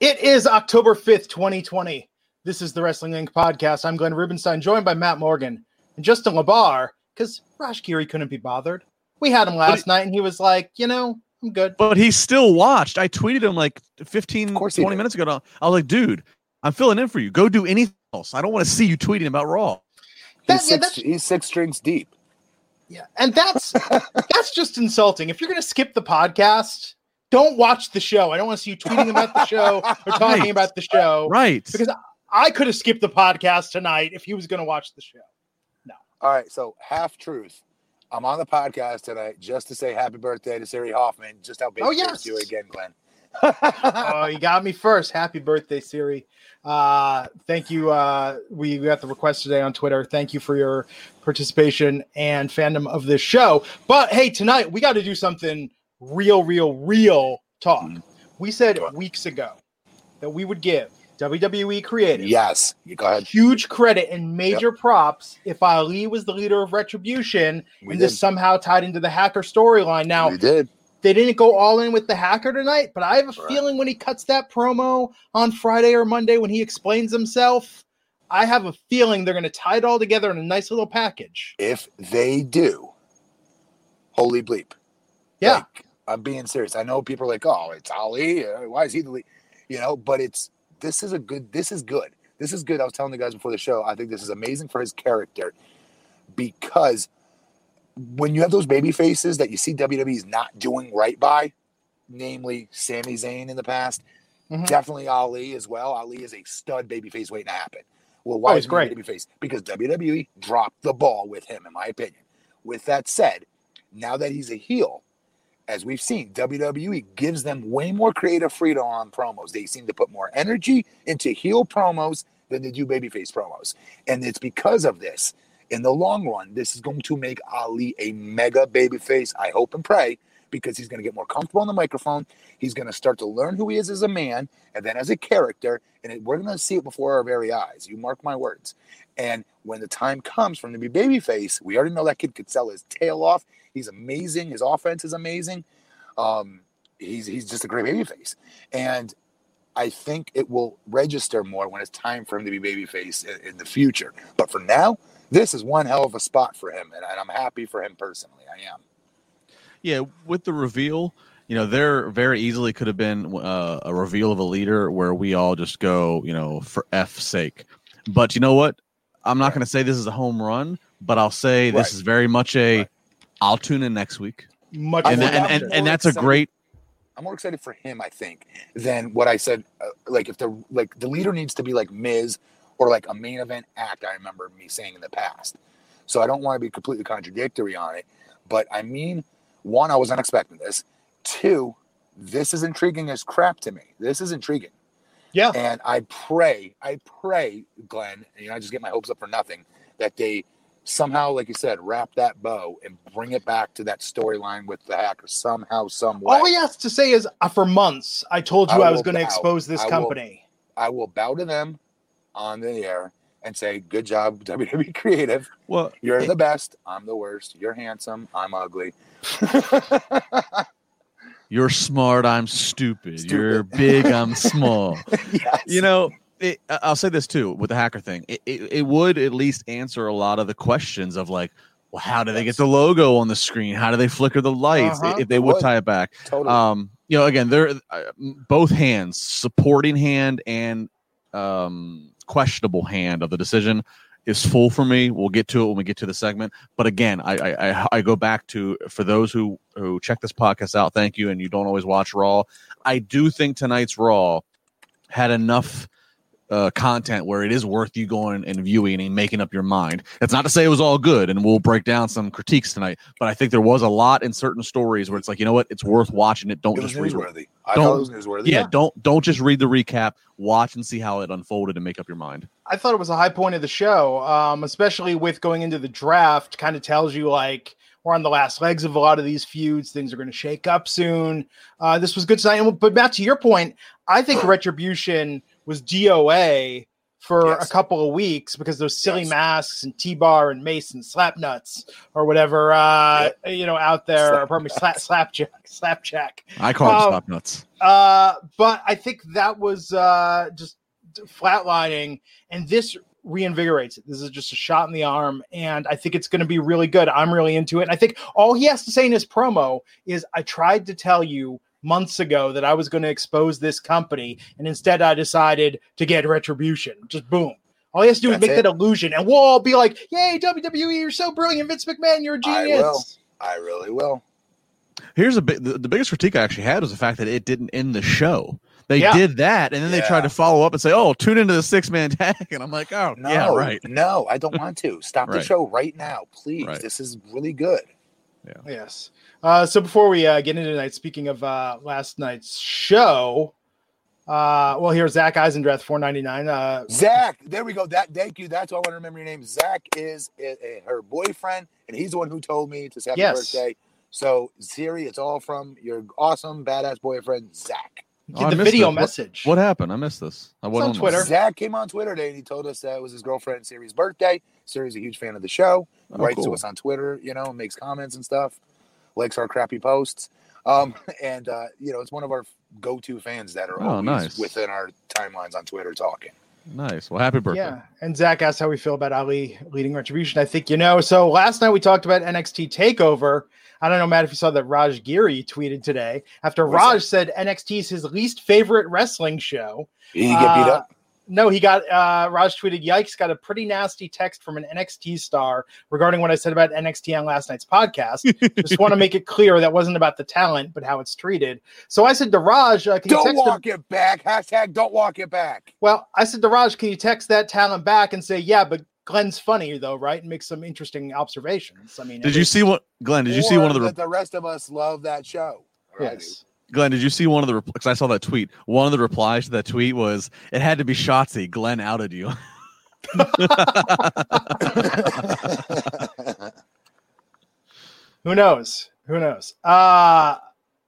It is October 5th, 2020. This is the Wrestling Inc. podcast. I'm Glenn Rubenstein, joined by Matt Morgan and Justin LaBar, because Raj Giri couldn't be bothered. We had him last night, and he was like, you know, I'm good. But he still watched. I tweeted him like 15, 20 did. minutes ago. I was like, dude, I'm filling in for you. Go do anything else. I don't want to see you tweeting about Raw. That- He's yeah, six, that's- he's six strings deep. Yeah, and that's that's just insulting. If you're going to skip the podcast, don't watch the show. I don't want to see you tweeting about the show or talking Right. about the show. Right. Because I could have skipped the podcast tonight if he was going to watch the show. No. All right, so half truth. I'm on the podcast tonight just to say happy birthday to Siri Hoffman. Just how big Oh, it is yes. to you again, Glenn. oh, you got me first. Happy birthday, Siri. Uh, thank you. Uh, we got the request today on Twitter. Thank you for your participation and fandom of this show. But hey, tonight we got to do something real, real, real talk. Mhm. We said weeks ago that we would give WWE Creative yes, you go ahead. huge credit and major props if Ali was the leader of Retribution We and did. this somehow tied into the hacker storyline. Now, we did. they didn't go all in with the hacker tonight, but I have a Right. feeling when he cuts that promo on Friday or Monday when he explains himself, I have a feeling they're going to tie it all together in a nice little package. If they do, holy bleep. Yeah. Like, I'm being serious. I know people are like, "Oh, it's Ali. uh, Why is he the lead?" You know, but it's this is a good. This is good. This is good. I was telling the guys before the show. I think this is amazing for his character because when you have those baby faces that you see WWE is not doing right by, namely Sami Zayn in the past, Mhm. definitely Ali as well. Ali is a stud baby face waiting to happen. Well, why Oh, is he a great. baby face? Because WWE dropped the ball with him, in my opinion. With that said, now that he's a heel, as we've seen, WWE gives them way more creative freedom on promos. They seem to put more energy into heel promos than they do babyface promos. And it's because of this. In the long run, this is going to make Ali a mega babyface. I hope and pray because he's going to get more comfortable on the microphone. He's going to start to learn who he is as a man and then as a character. And it, we're going to see it before our very eyes. You mark my words. And when the time comes for him to be babyface, we already know that kid could sell his tail off. He's amazing. His offense is amazing. Um, he's he's just a great babyface, and I think it will register more when it's time for him to be babyface in, in the future. But for now, this is one hell of a spot for him, and, and I'm happy for him personally. I am. Yeah, with the reveal, you know, there very easily could have been uh, a reveal of a leader where we all just go, you know, for F sake. But you know what? I'm not Right. going to say this is a home run, but I'll say Right. this is very much a. Right. will tune in next week, Much I and and, and, and that's a great. I'm more excited for him, I think, than what I said. Uh, like if the like the leader needs to be like Miz or like a main event act. I remember me saying in the past. So I don't want to be completely contradictory on it, but I mean, one, I wasn't expecting this. Two, this is intriguing as crap to me. This is intriguing, yeah. and I pray, I pray, Glenn, and you know, I just get my hopes up for nothing that they somehow, like you said, wrap that bow and bring it back to that storyline with the hacker somehow, some way. All he has to say is, uh, for months, I told you I I, was going to expose this I will- company. I will bow to them on the air and say, "Good job, WWE Creative. Well, You're the best. I'm the worst. You're handsome. I'm ugly." you're smart. I'm stupid. Stupid. You're big. I'm small. yes. you know it, i'll say this too with the hacker thing it, it, it would at least answer a lot of the questions of like well how do they get the logo on the screen how do they flicker the lights Uh-huh. if they would would. tie it back totally. um you know again they're uh, both hands supporting hand and um questionable hand of the decision is full for me. We'll get to it when we get to the segment. But again i i i, go back to for those who who check this podcast out thank you and you don't always watch raw. I do think tonight's raw had enough uh, content where it is worth you going and viewing and making up your mind. That's not to say it was all good, and we'll break down some critiques tonight. But I think there was a lot in certain stories where it's like, you know what, it's worth watching it. Don't It was just read. newsworthy. I Don't- thought it was newsworthy. Yeah, don't don't just read the recap. Watch and see how it unfolded and make up your mind. I thought it was a high point of the show, um, especially with going into the draft. Kind of tells you like we're on the last legs of a lot of these feuds. Things are going to shake up soon. Uh, this was good tonight. But Matt, to your point, I think Retribution was DOA for Yes. a couple of weeks because those silly Yes. masks and T-bar and Mace and Slapnuts or whatever, uh, you know, out there. Slap- or pardon me, slap, slapjack, slapjack. I call Um, them stop nuts. Uh, but I think that was uh, just flatlining, and this reinvigorates it. This is just a shot in the arm, and I think it's going to be really good. I'm really into it. And I think all he has to say in his promo is, "I tried to tell you." Months ago, that I was going to expose this company, and instead I decided to get retribution. Just boom. All he has to do is make it. that illusion, and we'll all be like, "Yay, WWE! You're so brilliant, Vince McMahon! You're a genius." I, will. I really will. Here's a big the, the biggest critique I actually had was the fact that it didn't end the show. They Yeah. did that, and then they tried to follow up and say, "Oh, tune into the six man tag," and I'm like, "Oh, No, yeah, right." No, I don't want to. Stop the show right now, please. Right. This is really good. Yes. Uh, so before we uh, get into tonight, speaking of uh, last night's show, uh, well, here's Zach Eisendrath, four ninety nine. Uh, Zach, there we go. That thank you. That's all I want to remember your name. Zach is uh, uh, her boyfriend, and he's the one who told me to say happy Yes. birthday. So Siri, it's all from your awesome badass boyfriend Zach. Oh, the video it. What- message. What, happened? I missed this. I on wasn't Twitter. Zach came on Twitter today and he told us that it was his girlfriend Siri's birthday. Siri's a huge fan of the show. Oh, writes to us on Twitter, you know, makes comments and stuff, likes our crappy posts. Um, and uh, you know, it's one of our go-to fans that are Oh, always nice. within our timelines on Twitter talking. Nice. Well, happy birthday. Yeah. And Zach asked how we feel about Ali leading Retribution. I think you know. So last night we talked about NXT Takeover. I don't know, Matt, if you saw that Raj Giri tweeted today after What's Raj said NXT is his least favorite wrestling show. He get beat Uh, up. No, he got uh Raj tweeted, Yikes, got a pretty nasty text from an NXT star regarding what I said about NXT on last night's podcast. Just want to make it clear that wasn't about the talent, but how it's treated. So I said to Raj, uh, can you Don't text him? walk it back. Hashtag don't walk it back. Well, I said to Raj, can you text that talent back and say, yeah, but Glenn's funny though, right? And make some interesting observations. I mean, Did you see what, Glenn? Did you see one of the that the rest of us love that show? Or I do. Yes. Glenn? Did you see one of the? Because I saw that tweet. One of the replies to that tweet was, "It had to be Shotzi. Glenn outed you." Who knows? Who knows? Uh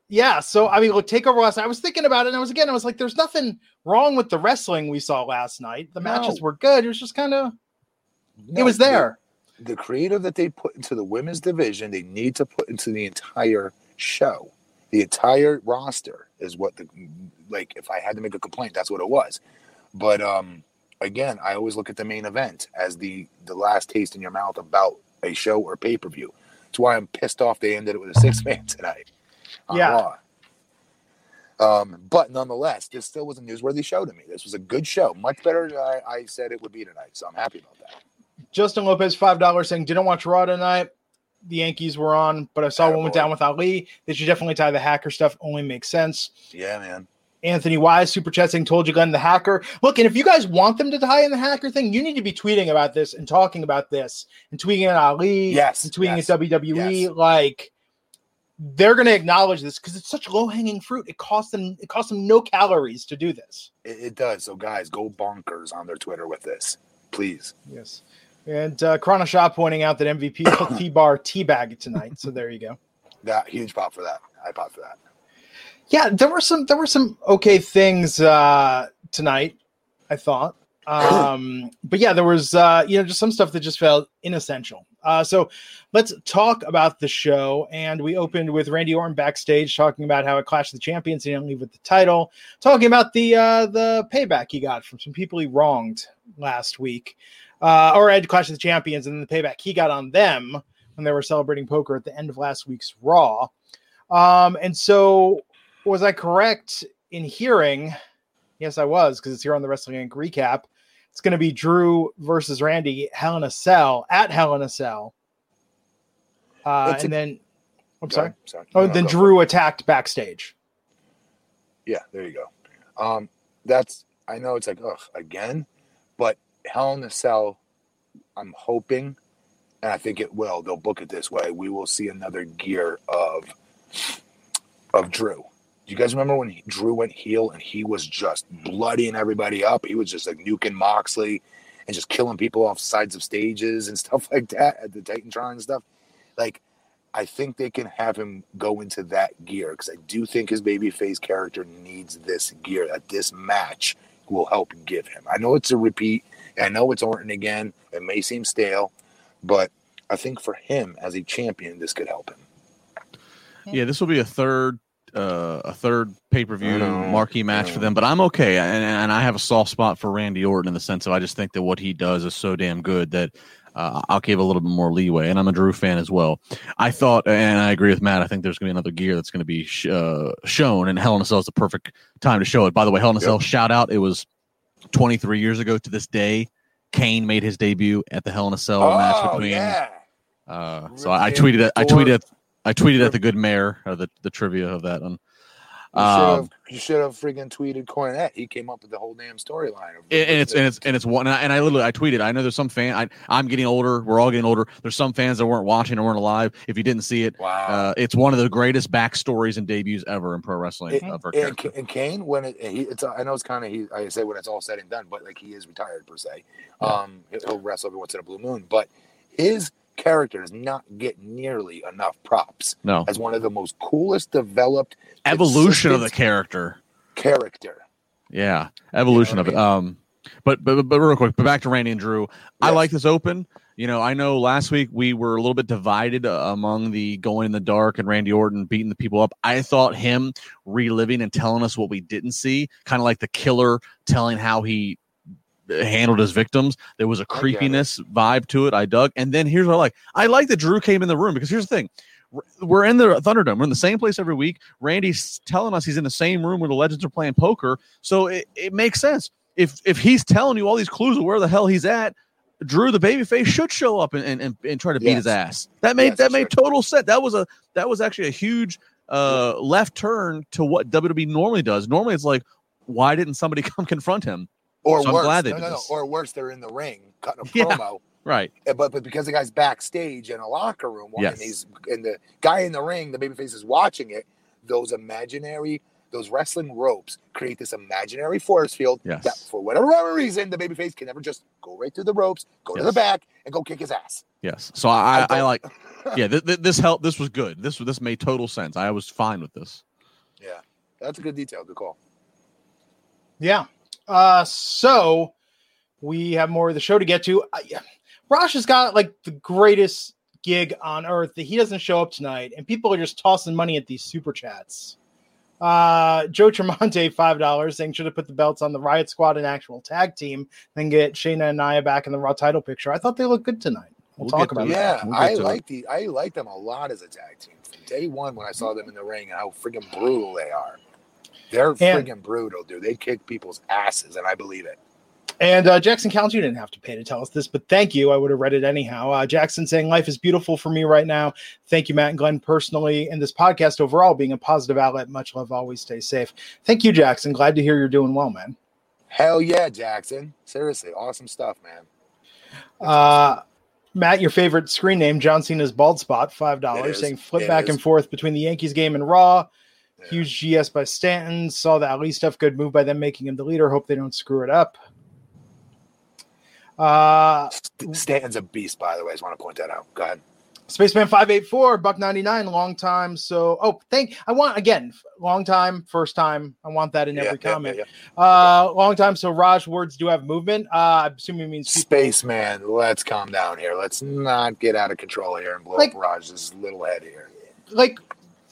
yeah. So I mean, look, take over last night. I was thinking about it, and I was again, I was like, there's nothing wrong with the wrestling we saw last night. The matches were good. It was just kind of it No, was the- there. the creative that they put into the women's division, they need to put into the entire show. The entire roster is what the like. If I had to make a complaint, that's what it was. But um, again, I always look at the main event as the the last taste in your mouth about a show or pay per view. That's why I'm pissed off they ended it with a six man tonight. Yeah. Um, but nonetheless, this still was a newsworthy show to me. This was a good show, much better than I, I said it would be tonight. So I'm happy about that. Justin Lopez, five dollars, saying didn't watch Raw tonight. The Yankees were on, but I saw one went down with Ali. They should definitely tie the hacker stuff. Only makes sense. Yeah, man. Anthony Wise, super chat saying, told you Glenn the hacker. Look, and if you guys want them to tie in the hacker thing, you need to be tweeting about this and talking about this and tweeting at Ali Yes, and tweeting yes, at WWE. yes. Like they're gonna acknowledge this because it's such low hanging fruit. It costs them it costs them no calories to do this. It, it does. So, guys, go bonkers on their Twitter with this, please. Yes. And uh Chrono Shop pointing out that MVP took T bar teabag tonight. So there you go. That huge pop for that. I pop for that. Yeah, there were some there were some okay things uh tonight, I thought. Um but yeah, there was uh you know just some stuff that just felt inessential. Uh so let's talk about the show and we opened with Randy Orton backstage talking about how it clashed the Champions he didn't leave with the title, talking about the uh the payback he got from some people he wronged last week. Uh or at Clash of the Champions and then the payback he got on them when they were celebrating poker at the end of last week's Raw. Um and so was I correct in hearing? Yes, I was because it's here on the Wrestling Inc. recap. It's going to be Drew versus Randy, Hell in a Cell at Hell in a Cell. Uh, and a- then, I'm sorry. ahead. sorry. Oh, No, then. Drew attacked backstage. Yeah, there you go. Um, that's I know it's like, ugh, again, but Hell in a Cell, I'm hoping, and I think it will. They'll book it this way. We will see another gear of of Drew. Do you guys remember when he, Drew went heel and he was just bloodying everybody up? He was just like nuking Moxley and just killing people off sides of stages and stuff like that at the Titantron and stuff. Like, I think they can have him go into that gear because I do think his babyface character needs this gear that this match will help give him. I know it's a repeat. I know it's Orton again. It may seem stale, but I think for him as a champion, this could help him. Yeah, this will be a third uh, a third pay per view marquee match for them, but I'm okay. And, and I have a soft spot for Randy Orton in the sense of I just think that what he does is so damn good that uh, I'll give a little bit more leeway. And I'm a Drew fan as well. I thought, and I agree with Matt. I think there's going to be another gear that's going to be sh- uh, shown, and Hell in a Cell is the perfect time to show it. By the way, Hell in a Yep. Cell shout out. It was 23 years ago to this day. Kane made his debut at the Hell in a Cell match oh, between. yeah. Uh, so I, I tweeted. I tweeted. I tweeted at the good mayor or the, the trivia of that one. You should have Um, you should have freaking tweeted Cornette. He came up with the whole damn storyline. and, and it's and it's and it's one and I, and I literally I tweeted. I know there's some fan. I, I'm getting older. We're all getting older. There's some fans that weren't watching or weren't alive. If you didn't see it, wow. uh, it's one of the greatest backstories and debuts ever in pro wrestling It- of our and, and Kane, when it, he, it's, I know it's kind of he. I say when it's all said and done, but like he is retired per se. Yeah. Um, he'll wrestle every once in a blue moon, but his character does not get nearly enough props No as one of the most coolest developed evolution of the character. character. Yeah, evolution what of I it. Um, but but but real quick, but back to Randy and Drew. I like this open. You know, I know last week we were a little bit divided uh, among the going in the dark and Randy Orton beating the people up. I thought him reliving and telling us what we didn't see, kind of like the killer telling how he handled his victims. There was a creepiness vibe to it. I dug. And then here's what I like. I like that Drew came in the room because here's the thing. We're in the Thunderdome. We're in the same place every week. Randy's telling us he's in the same room where the Legends are playing poker. So it, it makes sense. If if he's telling you all these clues of where the hell he's at, Drew the babyface should show up and, and, and, try to beat his ass. That made Yes, that made should. total sense. That was a that was actually a huge uh left turn to what WWE normally does. Normally it's like, why didn't somebody come confront him? Or So I'm worse, glad they no, no, no. or worse, they're in the ring cutting a Yeah. promo. Right. But but because the guy's backstage in a locker room, while- Yes. and he's and the guy in the ring, the babyface is watching it. Those imaginary, those wrestling ropes create this imaginary force field Yes. that, for whatever reason, the babyface can never just go right through the ropes, go to the back, and go kick his ass. Yes. So I, I, I I like yeah, th- th- this helped this was good. This this made total sense. I was fine with this. Yeah, that's a good detail. Good call. Yeah. Uh, so we have more of the show to get to. I, Raj has got like the greatest gig on earth that he doesn't show up tonight, and people are just tossing money at these super chats. Uh, Joe Tremonte, five dollars, saying should have put the belts on the Riot Squad and actual tag team, then get Shayna and Nia back in the Raw title picture. I thought they looked good tonight. We'll, We'll talk about that. Yeah, We'll I like the I like them a lot as a tag team. From day one, when I saw them in the ring and how freaking brutal they are, they're And- freaking brutal, dude. They kick people's asses, and I believe it. And uh, Jackson Counts, you didn't have to pay to tell us this, but thank you. I would have read it anyhow. Uh, Jackson saying life is beautiful for me right now. Thank you, Matt and Glenn, personally, and this podcast overall being a positive outlet. Much love. Always stay safe. Thank you, Jackson. Glad to hear you're doing well, man. Hell yeah, Jackson! Seriously, awesome stuff, man. Uh, Matt, your favorite screen name, John Cena's bald spot, five dollars, saying flip It back is. and forth between the Yankees game and Raw. Yeah. Huge GS by Stanton. Saw the Ali stuff. Good move by them making him the leader. Hope they don't screw it up. Uh, Stanton's a beast, by the way. I just want to point that out. Go ahead. Spaceman 584, buck 99, long time. So, oh, thank I want again, long time, first time. I want that in Yeah, every yeah, comment. yeah. Uh, long time. So, Raj words do have movement. Uh, I'm assuming it means Spaceman, let's calm down here. Let's not get out of control here and blow Like- up Raj's little head here. like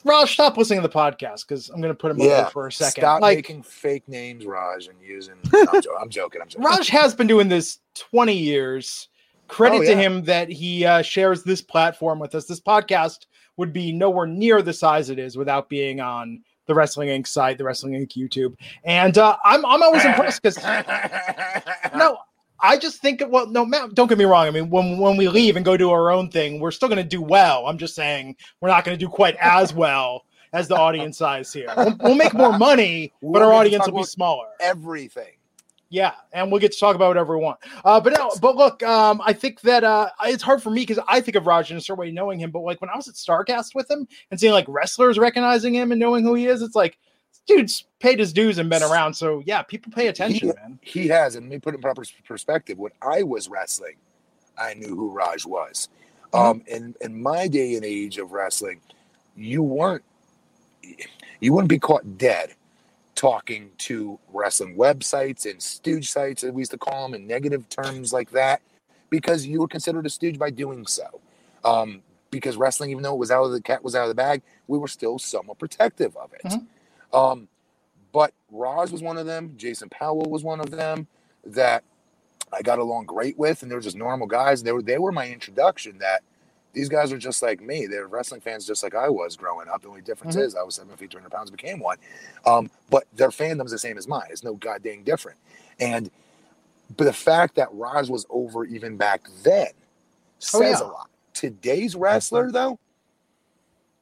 Raj, stop listening to the podcast because I'm going to put him Yeah, over for a second. Stop like, making fake names, Raj, and using. I'm, jo- I'm joking. I'm joking. Raj has been doing this 20 years. Credit Oh, to him that he uh, shares this platform with us. This podcast would be nowhere near the size it is without being on the Wrestling Inc. site, the Wrestling Inc. YouTube. And uh, I'm I'm always impressed because no, I just think well, no, Matt, don't get me wrong. I mean, when when we leave and go do our own thing, we're still going to do well. I'm just saying we're not going to do quite as well as the audience size here. We'll, we'll make more money, We're but our audience will be smaller. everything. Yeah, and we'll get to talk about whatever we want. Uh, but no, but look, um, I think that uh, it's hard for me because I think of Raj in a certain way, knowing him. But like when I was at Starcast with him and seeing like wrestlers recognizing him and knowing who he is, it's like, dude's paid his dues and been around. So yeah, people pay attention, he, man. He has, and let me put it in proper perspective. When I was wrestling, I knew who Raj was. Mm-hmm. Um, in in my day and age of wrestling, you weren't you wouldn't be caught dead talking to wrestling websites and stooge sites, as we used to call them, in negative terms like that, because you were considered a stooge by doing so. Um, because wrestling, even though it was out of the cat was out of the bag, we were still somewhat protective of it. Mm-hmm. Um, but Raj was one of them. Jason Powell was one of them that I got along great with, and they were just normal guys. They were they were my introduction that these guys are just like me. They're wrestling fans just like I was growing up. The only difference mm-hmm. is I was seven feet, 200 pounds, became one. Um, but their fandom's the same as mine. It's no goddamn different. And, but the fact that Raj was over even back then says oh, yeah. a lot. Today's wrestler, though,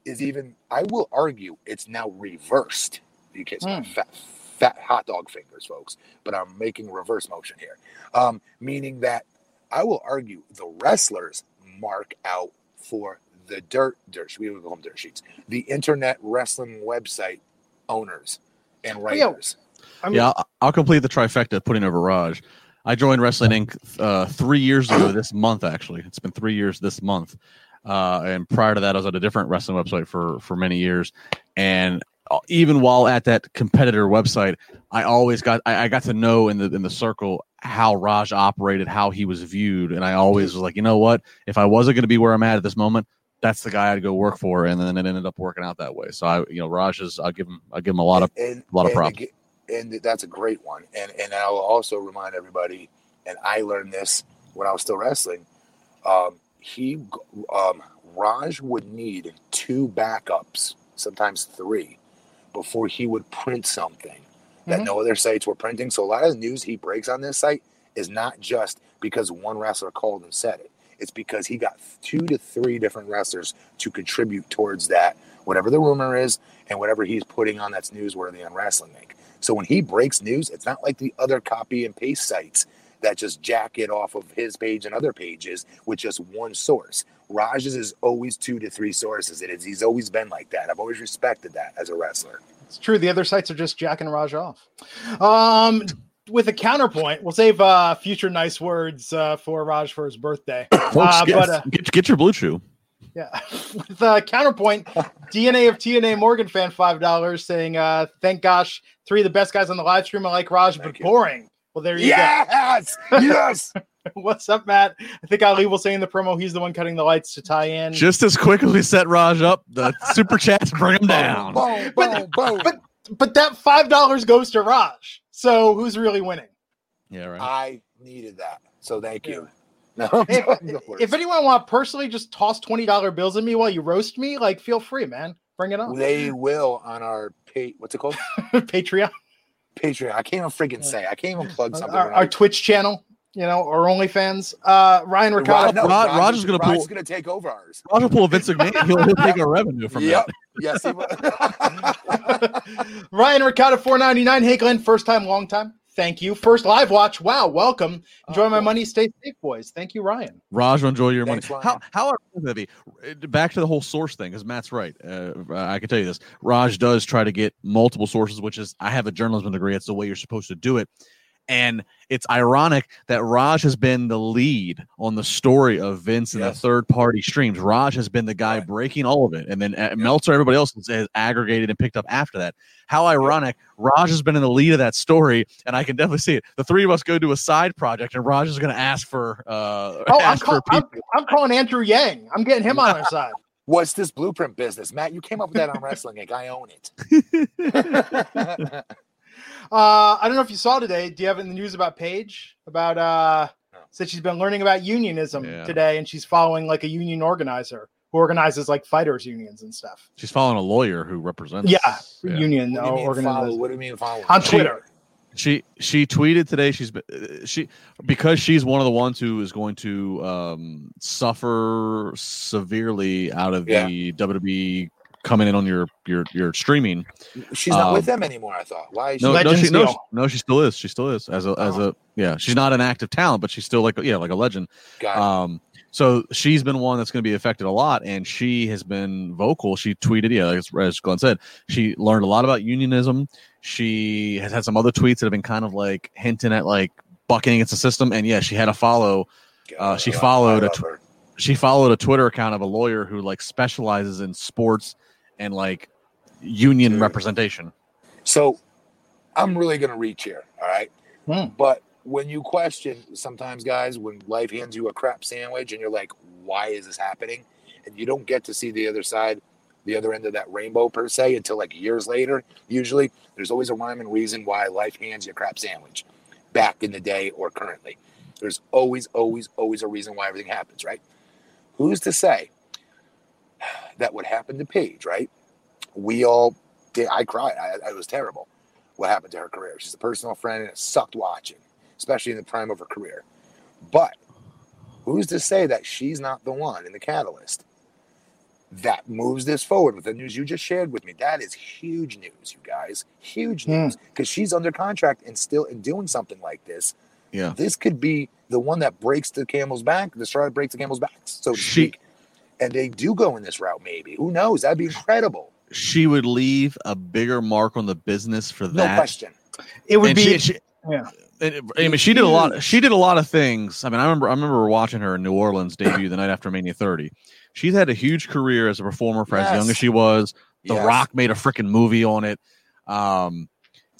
is even, I will argue, it's now reversed. You kiss mm. my fat, fat hot dog fingers, folks, but I'm making reverse motion here. Um, meaning that I will argue the wrestlers mark out for the dirt, dirt, we would call them dirt sheets, the internet wrestling website owners and writers. Oh, yeah, I mean, yeah I'll, complete the trifecta putting over Raj. I joined Wrestling Inc. Uh, three years ago this month, actually. It's been three years this month. Uh, and prior to that, I was at a different wrestling website for, for many years. And uh, even while at that competitor website, I always got I, I, got to know in the in the circle how Raj operated, how he was viewed, and I always was like, you know what? If I wasn't going to be where I'm at at this moment, that's the guy I'd go work for, and then it ended up working out that way. So I, you know, Raj is I'll give him I'll give him a lot of and, a lot of props. And, and that's a great one. And and I will also remind everybody, and I learned this when I was still wrestling. Um, he um, Raj would need two backups, sometimes three, before he would print something that mm-hmm. no other sites were printing. So a lot of the news he breaks on this site is not just because one wrestler called and said it. It's because he got two to three different wrestlers to contribute towards that, whatever the rumor is, and whatever he's putting on that's newsworthy on Wrestling Inc. So when he breaks news, it's not like the other copy and paste sites that just jack it off of his page and other pages with just one source. Raj's is always two to three sources. It is. He's always been like that. I've always respected that as a wrestler. It's true. The other sites are just jacking Raj off. Um, with a counterpoint, we'll save uh, future nice words uh, for Raj for his birthday. uh, get, but uh, get, get your blue chew. Yeah. with uh, counterpoint, DNA of TNA Morgan fan five dollars saying, uh, "Thank gosh, three of the best guys on the live stream are like Raj, Thank but you. boring." Well, there you yes! go. Yes, yes. What's up, Matt? I think Ali will say in the promo he's the one cutting the lights to tie in. Just as quickly as we set Raj up, the super chats bring him down. Boom, boom, boom, but, but that five dollars goes to Raj. So who's really winning? Yeah, right. I needed that. So thank you. No, if, if anyone want personally just toss twenty dollar bills at me while you roast me, like feel free, man. Bring it on. They will on our pay. What's it called? Patreon. Patreon. I can't even freaking say. I can't even plug something. Our, our Twitch channel you know, or OnlyFans. Uh, Ryan Ricardo. Rod, no, Rod, Rod, Roger's going to pull. going to take over ours. Roger will pull Vince McMahon. He'll, he'll take our revenue from yep. that. Yes, he will. Ryan Ricardo, four ninety nine. Hey, Glenn, first time, long time. Thank you. First live watch. Wow, welcome. Enjoy oh, my cool. money. Stay safe, boys. Thank you, Ryan. Raj, enjoy your Thanks, money. Ryan. How how heavy? Back to the whole source thing, because Matt's right. Uh, I can tell you this. Raj does try to get multiple sources, which is I have a journalism degree. It's the way you're supposed to do it. And it's ironic that Raj has been the lead on the story of Vince and yes. the third party streams. Raj has been the guy right. breaking all of it. And then uh, Meltzer, everybody else has aggregated and picked up after that. How ironic. Raj has been in the lead of that story. And I can definitely see it. The three of us go to a side project and Raj is going to ask for. Uh, oh, ask I'm, call, I'm, I'm, calling Andrew Yang. I'm getting him on our side. What's this blueprint business? Matt, you came up with that on Wrestling Inc. I own it. Uh, I don't know if you saw today. Do you have in the news about Paige? About uh, said she's been learning about unionism yeah. today, and she's following like a union organizer who organizes like fighters unions and stuff. She's following a lawyer who represents. Yeah, yeah. union what organizer. What do you mean follow? On Twitter. She she tweeted today. She's she because she's one of the ones who is going to um, suffer severely out of yeah. the WWE coming in on your your your streaming. She's not with Um, them anymore. I thought. Why? Is she No, no, she, no, she, no, she still is. She still is as a as Oh. a yeah. She's not an active talent, but she's still like yeah, like a legend. Um, so she's been one that's going to be affected a lot, and she has been vocal. She tweeted, yeah, as, as Glenn said, she learned a lot about unionism. She has had some other tweets that have been kind of like hinting at like bucking against the system, and yeah, she had a follow. uh, she followed a. tw- She followed a Twitter account of a lawyer who like specializes in sports and like union Dude. representation. So I'm really going to reach here. All right. Hmm. But when you question, sometimes, guys, when life hands you a crap sandwich and you're like, why is this happening? And you don't get to see the other side, the other end of that rainbow per se until like years later. Usually, there's always a rhyme and reason why life hands you a crap sandwich back in the day or currently. There's always, always, always a reason why everything happens, right? Who's to say that would happen to Paige, right? We all did. I cried. I, I was terrible what happened to her career. She's a personal friend, and it sucked watching, especially in the prime of her career. But who's to say that she's not the one in the catalyst that moves this forward with the news you just shared with me? That is huge news, you guys. Huge Hmm. news because she's under contract and still and doing something like this. Yeah. This could be the one that breaks the camel's back, the straw that breaks the camel's back, so She- speak. And they do go in this route, maybe. Who knows? That'd be incredible. She would leave a bigger mark on the business for No that. question. It would and be. she, she- yeah. and- I mean, she did a lot. She did a lot of things. I mean, I remember. I remember watching her in New Orleans debut the night after Mania 30. She's had a huge career as a performer for as young as she was. The Yes. Rock made a freaking movie on it. Um,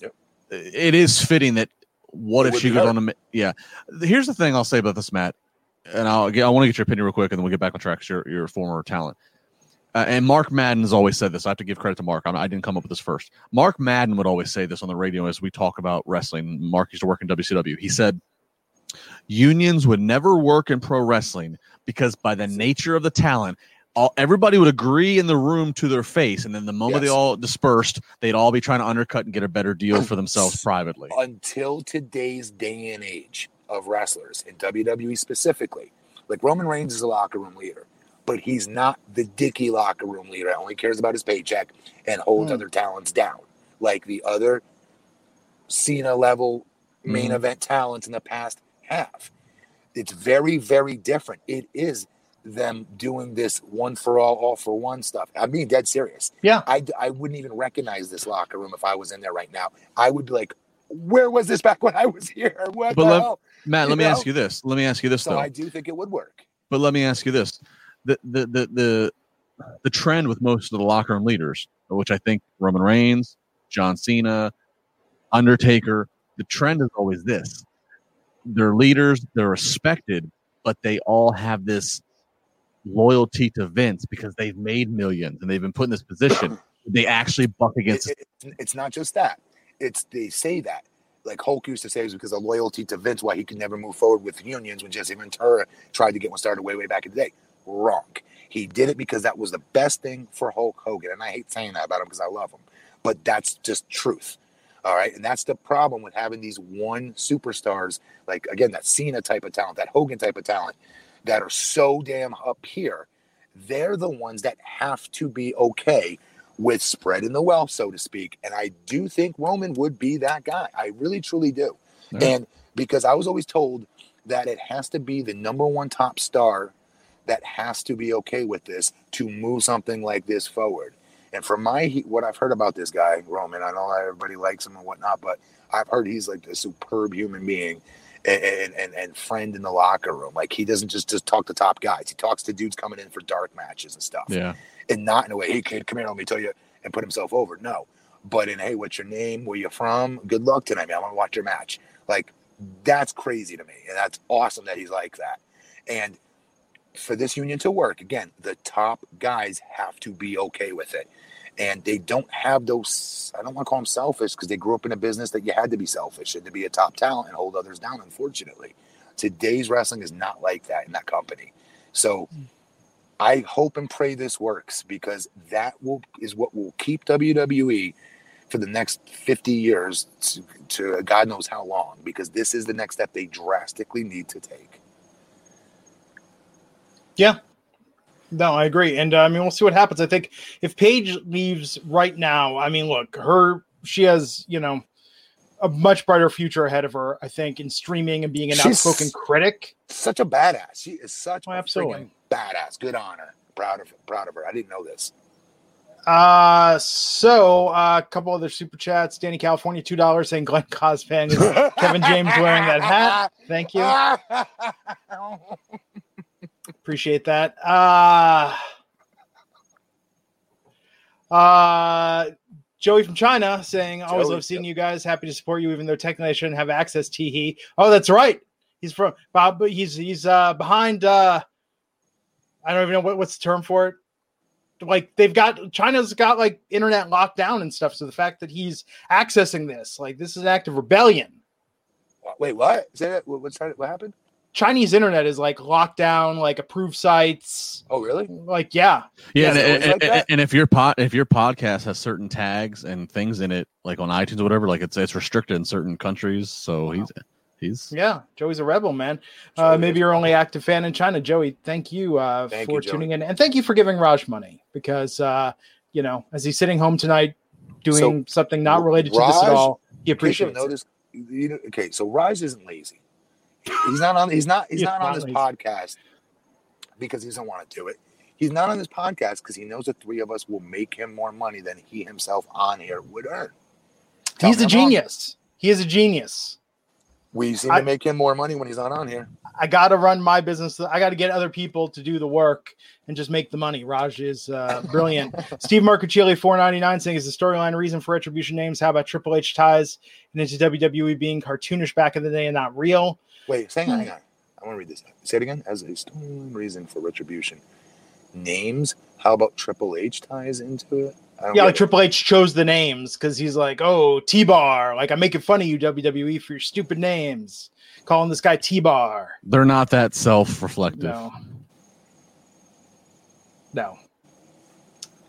Yep. It is fitting that. What It if she goes on to? Yeah. Here's the thing I'll say about this, Matt, and I'll get. I want to get your opinion real quick, and then we'll get back on track. 'cause you're you're former talent. Uh, and Mark Madden has always said this. I have to give credit to Mark. I'm, I didn't come up with this first. Mark Madden would always say this on the radio as we talk about wrestling. Mark used to work in WCW. He said unions would never work in pro wrestling because by the nature of the talent, all everybody would agree in the room to their face, and then the moment they all dispersed, they'd all be trying to undercut and get a better deal for themselves privately. until today's day and age of wrestlers in WWE specifically. Like Roman Reigns is a locker room leader, but he's not the dicky locker room leader. Only cares about his paycheck and holds Hmm. other talents down, like the other Cena level main Mhm. event talents in the past have. It's very, very different. It is them doing this one for all, all for one stuff. I'm being dead serious. Yeah. I, I wouldn't even recognize this locker room if I was in there right now. I would be like, where was this back when I was here? What But let-? Matt, You let me ask you this. Let me ask you this So though. I do think it would work. But let me ask you this: the the the the the trend with most of the locker room leaders, which I think Roman Reigns, John Cena, Undertaker, the trend is always this: they're leaders, they're respected, but they all have this loyalty to Vince because they've made millions and they've been put in this position. They actually buck against. It- it- it's not just that. It's they say that. Like Hulk used to say, was because of loyalty to Vince, why he could never move forward with unions when Jesse Ventura tried to get one started way, way back in the day. Wrong. He did it because that was the best thing for Hulk Hogan. And I hate saying that about him because I love him. But that's just truth. All right. And that's the problem with having these one superstars, like again, that Cena type of talent, that Hogan type of talent, that are so damn up here. They're the ones that have to be okay with spreading the wealth, so to speak. And I do think Roman would be that guy. I really, truly do. Yeah. And because I was always told that it has to be the number one top star that has to be okay with this to move something like this forward. And from my what I've heard about this guy, Roman, I know everybody likes him and whatnot, but I've heard he's like a superb human being and, and, and, and friend in the locker room. Like he doesn't just just talk to top guys. He talks to dudes coming in for dark matches and stuff Yeah, and not in a way, hey kid, come here, let me tell you, and put himself over. No, but in hey, what's your name? Where you from? Good luck tonight, man. I want to watch your match. Like that's crazy to me, and that's awesome that he's like that. And for this union to work, again, the top guys have to be okay with it. And they don't have those, I don't want to call them selfish because they grew up in a business that you had to be selfish and to be a top talent and hold others down, unfortunately. Today's wrestling is not like that in that company. So hmm. I hope and pray this works because that will is what will keep WWE for the next 50 years to, to God knows how long because this is the next step they drastically need to take. Yeah. No, I agree, and uh, I mean we'll see what happens. I think if Paige leaves right now, I mean, look, her she has you know a much brighter future ahead of her. I think in streaming and being an She's- outspoken critic. Such a badass. She is such Oh, a absolutely. Badass. Good on her. Proud of proud of her. I didn't know this. Uh so uh, a couple other super chats. Danny California, two dollars saying Glenn Cospan is Kevin James wearing that hat. Thank you. Appreciate that. Uh uh Joey from China saying, always Joey, love seeing you guys. Happy to support you, even though technically I shouldn't have access to he. Oh, that's right. He's from Bob, but he's he's uh behind uh I don't even know what, what's the term for it. Like they've got China's got like internet locked down and stuff. So the fact that he's accessing this, like this is an act of rebellion. Wait, what? Is that. What, what's that? What happened? Chinese internet is like locked down, like approved sites. Oh, really? Like, yeah. Yeah, Is it and, and, like and if your pod, if your podcast has certain tags and things in it, like on iTunes or whatever, like it's it's restricted in certain countries. So he's he's Yeah, Joey's a rebel, man. Uh, maybe is. your only active fan in China, Joey. Thank you uh, Thank for you, tuning in, and thank you for giving Raj money because uh, you know as he's sitting home tonight doing something not related to this at all, he In case you've appreciates it. noticed, you know, okay, so Raj isn't lazy. He's not on. He's not. He's He's not on this lazy. podcast because he doesn't want to do it. He's not on this podcast because he knows the three of us will make him more money than he himself on here would earn. Tell He's a a I'm wrong. genius. He is a genius. We seem I- to make him more money when he's not on here. I got to run my business. I got to get other people to do the work and just make the money. Raj is uh, brilliant. Steve ninety nine, saying is the storyline reason for retribution names. How about Triple H ties and into WWE being cartoonish back in the day and not real? Wait, hang on, Hmm. hang on. I want to read this. Say it again. As a storyline reason for retribution, names. How about Triple H ties into it? I don't Yeah, like it. Triple H chose the names because he's like, oh, T Bar. Like I'm making fun of you, WWE, for your stupid names. Calling this guy T Bar. they're not that self-reflective. No. No.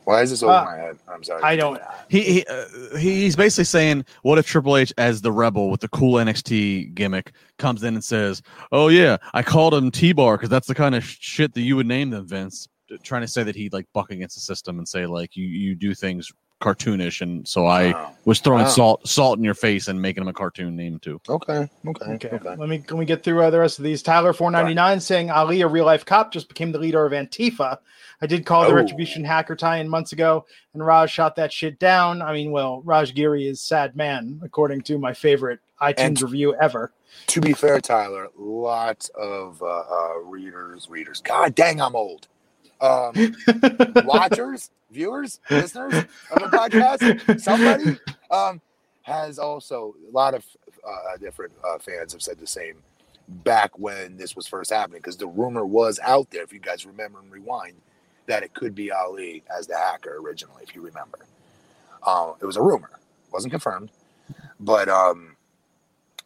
Why is this over Uh, my head? I'm sorry. I don't. He, he uh, he's basically saying, what if Triple H as the rebel with the cool NXT gimmick comes in and says, "Oh yeah, I called him T-Bar because that's the kind of shit that you would name them, Vince." Trying to say that he like buck against the system and say like you you do things cartoonish, and so I was throwing Wow. salt salt in your face and making him a cartoon name too. okay. Okay. Okay. Okay. Let me let me get through uh, the rest of these. Tyler four ninety nine saying Ali, a real life cop, just became the leader of Antifa. I did call the Oh. Retribution hacker tie-in months ago, and Raj shot that shit down. I mean, well, Raj Giri is sad man, according to my favorite iTunes And- review ever. To be fair, Tyler, lots of uh, uh, readers, readers. God dang, I'm old. Um, watchers, viewers, listeners of the podcast, somebody um, has also a lot of uh, different uh, fans have said the same back when this was first happening because the rumor was out there. If you guys remember and rewind, that it could be Ali as the hacker originally, if you remember. Uh, it was a rumor, wasn't confirmed, but um,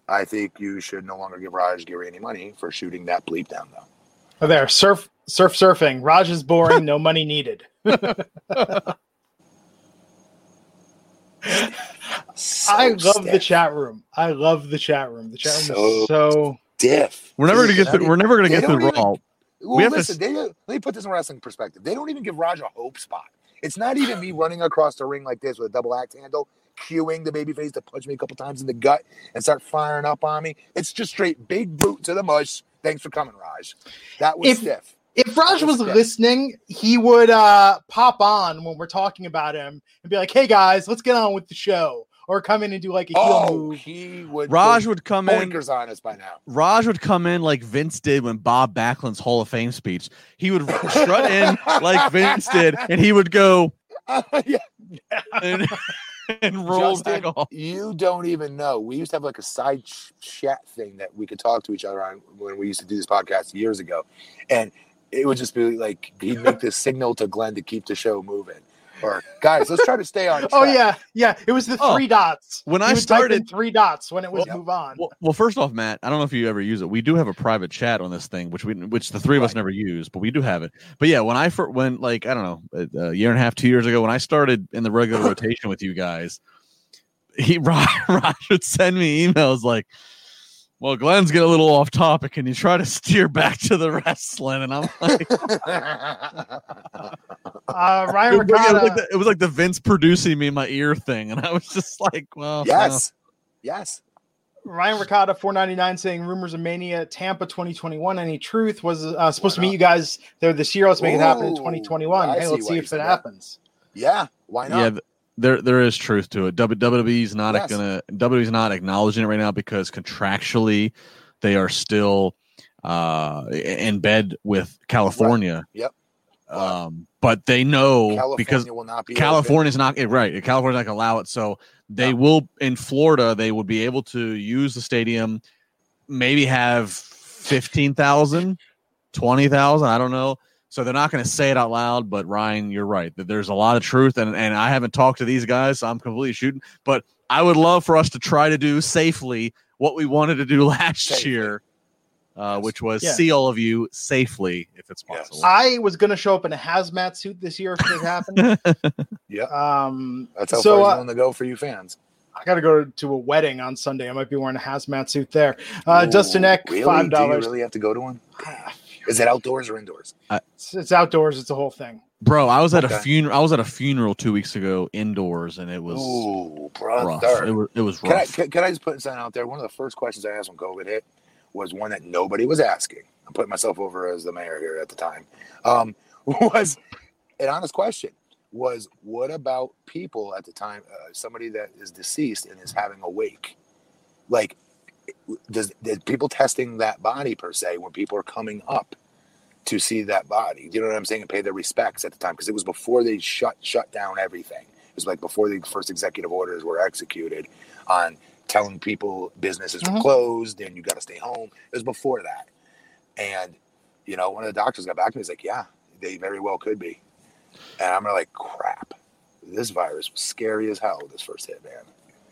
I think you should no longer give Raj Giri any money for shooting that bleep down, though. There, surf, surf, surfing. Raj is boring. no money needed. So I love the chat room. I love the chat room. The chat room So is so. Stiff. We're never gonna get through, we're never gonna they get through don't even- Raw. Well, We have to listen, s- they, let me put this in wrestling perspective. They don't even give Raj a hope spot. It's not even me running across the ring like this with a double axe handle, cueing the babyface to punch me a couple times in the gut and start firing up on me. It's just straight big boot to the mush. Thanks for coming, Raj. That was If- stiff. If Raj was Respect. listening, he would uh pop on when we're talking about him and be like, "Hey guys, let's get on with the show," or come in and do like a heel Oh, move. he would. Raj would come in. blinkers on us by now. Raj would come in like Vince did when Bob Backlund's Hall of Fame speech. He would strut in like Vince did, and he would go yeah. and, and roll Justin, back off. You don't even know. We used to have like a side ch- chat thing that we could talk to each other on when we used to do this podcast years ago, and it would just be like he'd make this signal to Glenn to keep the show moving, or guys, let's try to stay on. Oh, track. Oh yeah, yeah. It was the Oh, three dots. when He I would type in started- three dots when it was Well, move on. Well, well, first off, Matt, I don't know if you ever use it. We do have a private chat on this thing, which we, which the three of us Right. never use, but we do have it. But yeah, when I fir- when like I don't know, a, a year and a half, two years ago, when I started in the regular rotation with you guys, he Raj, Raj would send me emails like, well, Glenn's getting a little off topic, and you try to steer back to the wrestling, and I'm like, Uh, it, Ryan was like, Ricotta. the, it was like the Vince producing me in my ear thing, and I was just like, well, yes, yes. Ryan Ricotta, four ninety nine, saying rumors of Mania Tampa twenty twenty one. Any truth was uh, supposed to meet you guys there this year. Let's make it happen in twenty twenty one. I Hey, let's why see if it said that. happens. Yeah, why yeah, not? th- there there is truth to it. WWE's not Yes. gonna WWE's not acknowledging it right now because contractually they are still uh in bed with California. Yep. Um, but they know California because will not be California's not eh, right. California's not gonna allow it, so they No. will in Florida. They would be able to use the stadium, maybe have 15,000, 20,000, I don't know. So they're not going to say it out loud, but Ryan, you're right that there's a lot of truth, and and I haven't talked to these guys, so I'm completely shooting. But I would love for us to try to do safely what we wanted to do last Safely. year, uh, which was Yeah. see all of you safely if it's Yes. possible. I was going to show up in a hazmat suit this year if it happened. Yeah, um, that's how so far uh, he's willing to go for you fans. I got to go to a wedding on Sunday. I might be wearing a hazmat suit there. Uh, Ooh, Dustin Eck, really? five Do you dollars. really have to go to one? Is it outdoors or indoors? It's, it's outdoors. It's a whole thing. Bro, I was at a funeral. I was at a funeral two weeks ago indoors, and it was Ooh, rough. It was, it was Can I, rough. can, can I just put something out there? One of the first questions I asked when COVID hit was one that nobody was asking. I'm putting myself over as the mayor here at the time. Um, was an honest question was what about people at the time, uh, somebody that is deceased and is having a wake? Like, does, does people testing that body per se when people are coming up to see that body? Do you know what I'm saying? And pay their respects at the time because it was before they shut shut down everything. It was like before the first executive orders were executed on telling people businesses were Mhm. closed and you got to stay home. It was before that. And, you know, one of the doctors got back to me. He's like, yeah, they very well could be. And I'm like, crap. This virus was scary as hell. This first hit, man.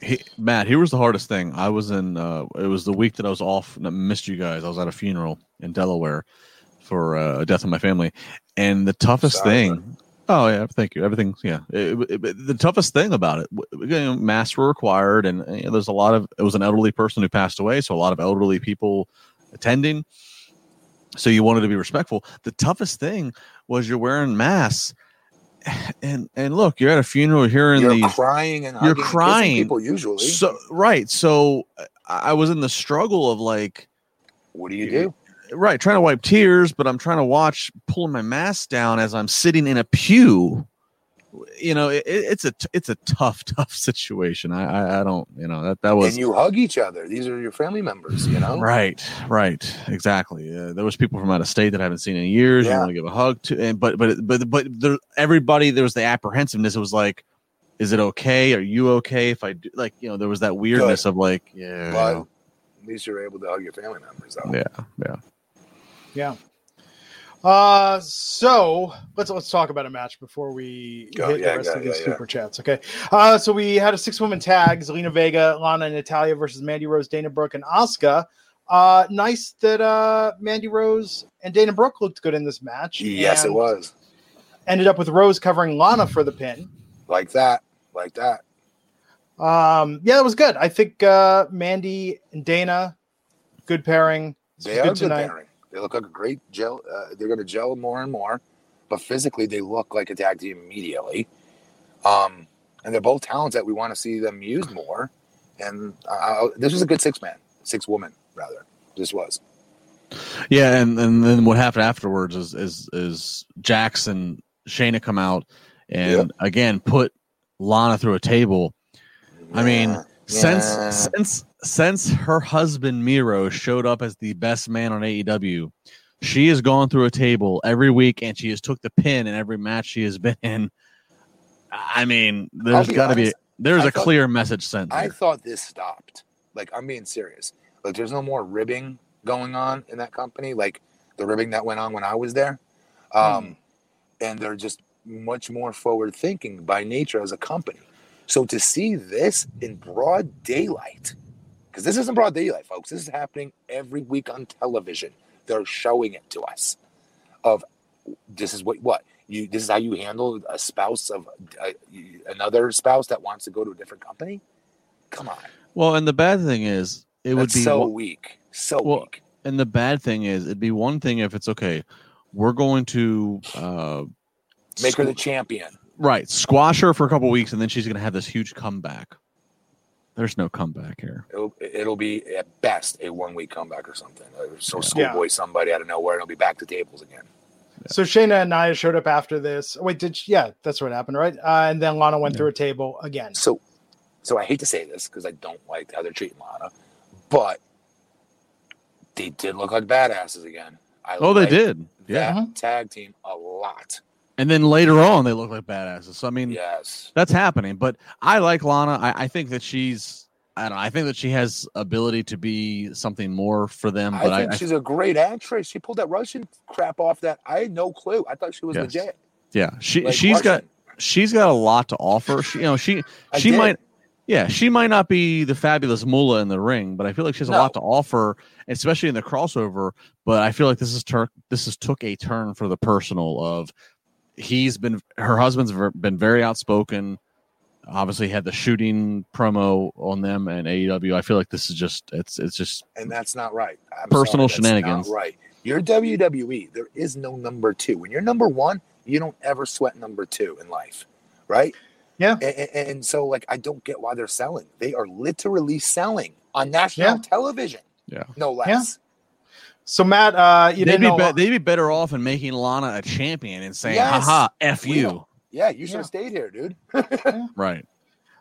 He, Matt, here was the hardest thing. I was in. Uh, it was the week that I was off. and I missed you guys. I was at a funeral in Delaware for uh, a death of my family, and the toughest Sorry, thing. Oh yeah, thank you. Everything's yeah. It- it- the toughest thing about it, you know, masks were required, and you know, there's a lot of. It was an elderly person who passed away, so a lot of elderly people attending. So you wanted to be respectful. The toughest thing was you're wearing masks, and and look, you're at a funeral hearing You're these crying and you're hugging and kissing crying. people usually. so right. So I I was in the struggle of like what do you do? right trying to wipe tears, but I'm trying to watch pulling my mask down as I'm sitting in a pew. You know, it, it's a t- it's a tough tough situation. I I, I don't you know that that was and you hug each other. These are your family members, you know? Right, right, exactly. Uh, there was people from out of state that I haven't seen in years. You want to give a hug to, and but but but but there, everybody there was the apprehensiveness. It was like, is it okay? Are you okay if I do? Like you know, there was that weirdness of like, yeah, you But know, at least you're able to hug your family members, though. yeah, yeah. Yeah. Uh, so let's let's talk about a match before we Go, hit yeah, the rest yeah, of these yeah, super chats. Okay. Uh, so we had a six woman tag: Zelina Vega, Lana, and Natalya versus Mandy Rose, Dana Brooke, and Asuka. Uh, nice that uh Mandy Rose and Dana Brooke looked good in this match. Yes, it was. Ended up with Rose covering Lana for the pin. Like that. Like that. Um, yeah, it was good. I think uh Mandy and Dana, good pairing. They good good tonight. pairing. They look like a great gel. Uh, they're going to gel more and more, but physically they look like a tag team immediately. Um, and they're both talents that we want to see them used more. And uh, this was a good six man, six woman rather. This was. Yeah, and and then what happened afterwards is is is Jax and Shayna come out and again put Lana through a table. I mean, Yeah. since Yeah. since since her husband Miro showed up as the best man on AEW, she has gone through a table every week and she has took the pin in every match she has been in. I mean, there's got to be there's I a thought- clear message sent. I thought this stopped. Like I'm being serious. Like there's no more ribbing going on in that company. Like the ribbing that went on when I was there. Um, and they're just much more forward thinking by nature as a company. So to see this in broad daylight, because this isn't broad daylight, folks. This is happening every week on television. They're showing it to us. Of this is what what you this is how you handle a spouse of uh, another spouse that wants to go to a different company. Come on. well, and the bad thing is it would be so weak. So Well, weak. And the bad thing is, it'd be one thing if it's okay. We're going to uh, Make her the champion. right squash her for a couple weeks, and then she's going to have this huge comeback. There's no comeback here. It'll, it'll be at best a one week comeback or something. Or so Yeah. schoolboy somebody out of nowhere, and it'll be back to tables again. So Shayna and Nia showed up after this. Wait, did she, yeah, that's what happened, right? Uh, and then Lana went Yeah. through a table again. So, so I hate to say this because I don't like how they're treating Lana, but they did look like badasses again. I Oh, they did. Yeah. tag team a lot. And then later on, they look like badasses. So I mean, Yes. that's happening. But I like Lana. I, I think that she's. I don't know. I think that she has ability to be something more for them. But I, think I, she's a great actress. She pulled that Russian crap off that I had no clue. I thought she was Yes. legit. yeah, she Like she's got she's got a lot to offer. She, you know, she she did. might yeah she might not be the Fabulous Moolah in the ring but i feel like she has a lot to offer especially in the crossover but i feel like this is tur- this is took a turn for the personal of he's been her husband's been very outspoken obviously had the shooting promo on them and aew i feel like this is just it's it's just and that's not right. I'm Personal sorry, that's shenanigans. Not right. You're WWE. There is no number two. When you're number one, you don't ever sweat number two in life, right? Yeah. And, and, and so, like, I don't get why they're selling. They are literally selling on national Yeah. television. Yeah. No less. So Matt, uh, you they'd didn't be, know. be- they'd be better off in making lana a champion and saying Yes. haha f you don't- Yeah, you should Yeah. have stayed here, dude. right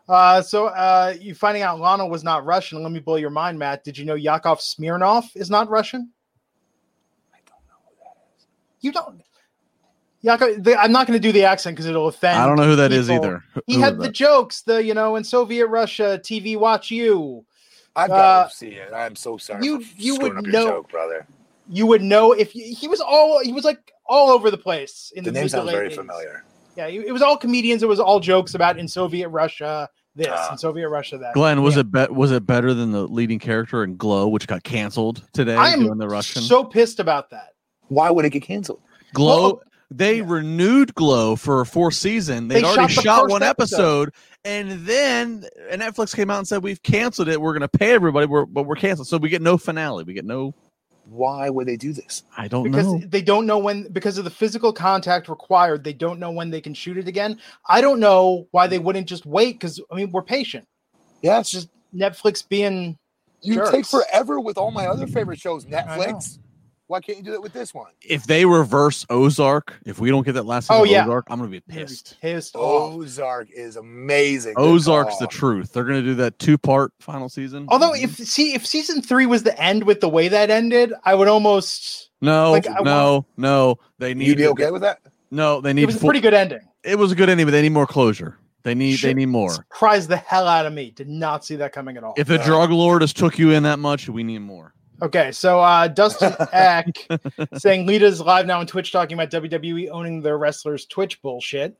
uh, so uh, you finding out Lana was not Russian. Let me blow your mind, Matt. Did you know Yakov Smirnoff is not Russian? I don't know who that is. You don't. Yakov, the, I'm not going to do the accent because it'll offend. i don't know who that is people. either He Who had the that? jokes, the you know, in Soviet Russia, TV Watch You. I've Uh, got to see it. I'm so sorry. you- you would up your know- joke, brother. You would know if you, he was all he was like all over the place in The the, name mid sounds very 80s. familiar. Yeah, it it was all comedians. It was all jokes about in Soviet Russia this, Ah. in Soviet Russia that. Glenn, was Yeah. it be- was it better than the leading character in Glow, which got canceled today? I am doing the Russian so pissed about that. Why would it get canceled? Glow. Well, they yeah. renewed Glow for a fourth season. They'd They already shot the shot one episode. episode, and then Netflix came out and said we've canceled it. We're going to pay everybody, we're, but we're canceled, so we get no finale. We get no. Why would they do this? I don't because know. they don't know when because of the physical contact required they don't know when they can shoot it again i don't know why they wouldn't just wait because i mean we're patient Yeah, it's just netflix being You Jerks. take forever with all my other favorite shows, know. Netflix. Why can't you do that with this one? If they reverse Ozark, if we don't get that last oh, season Oh, yeah. Ozark, I'm going to be I'm gonna be pissed. pissed oh, off. Ozark is amazing. Ozark's the truth. They're going to do that two part final season. although if mm-hmm. see if season three was the end with the way that ended i would almost no, like, I no, no, they need You'd be okay with that? No, they need. it need. was a pretty good ending it was a good ending, but they need more closure. They need. They need more. surprised the hell out of me did not see that coming at all If the Yeah. drug lord has took you in that much, we need more. Okay, so uh, Dustin Eck saying Lita's live now on Twitch talking about WWE owning their wrestlers' Twitch bullshit.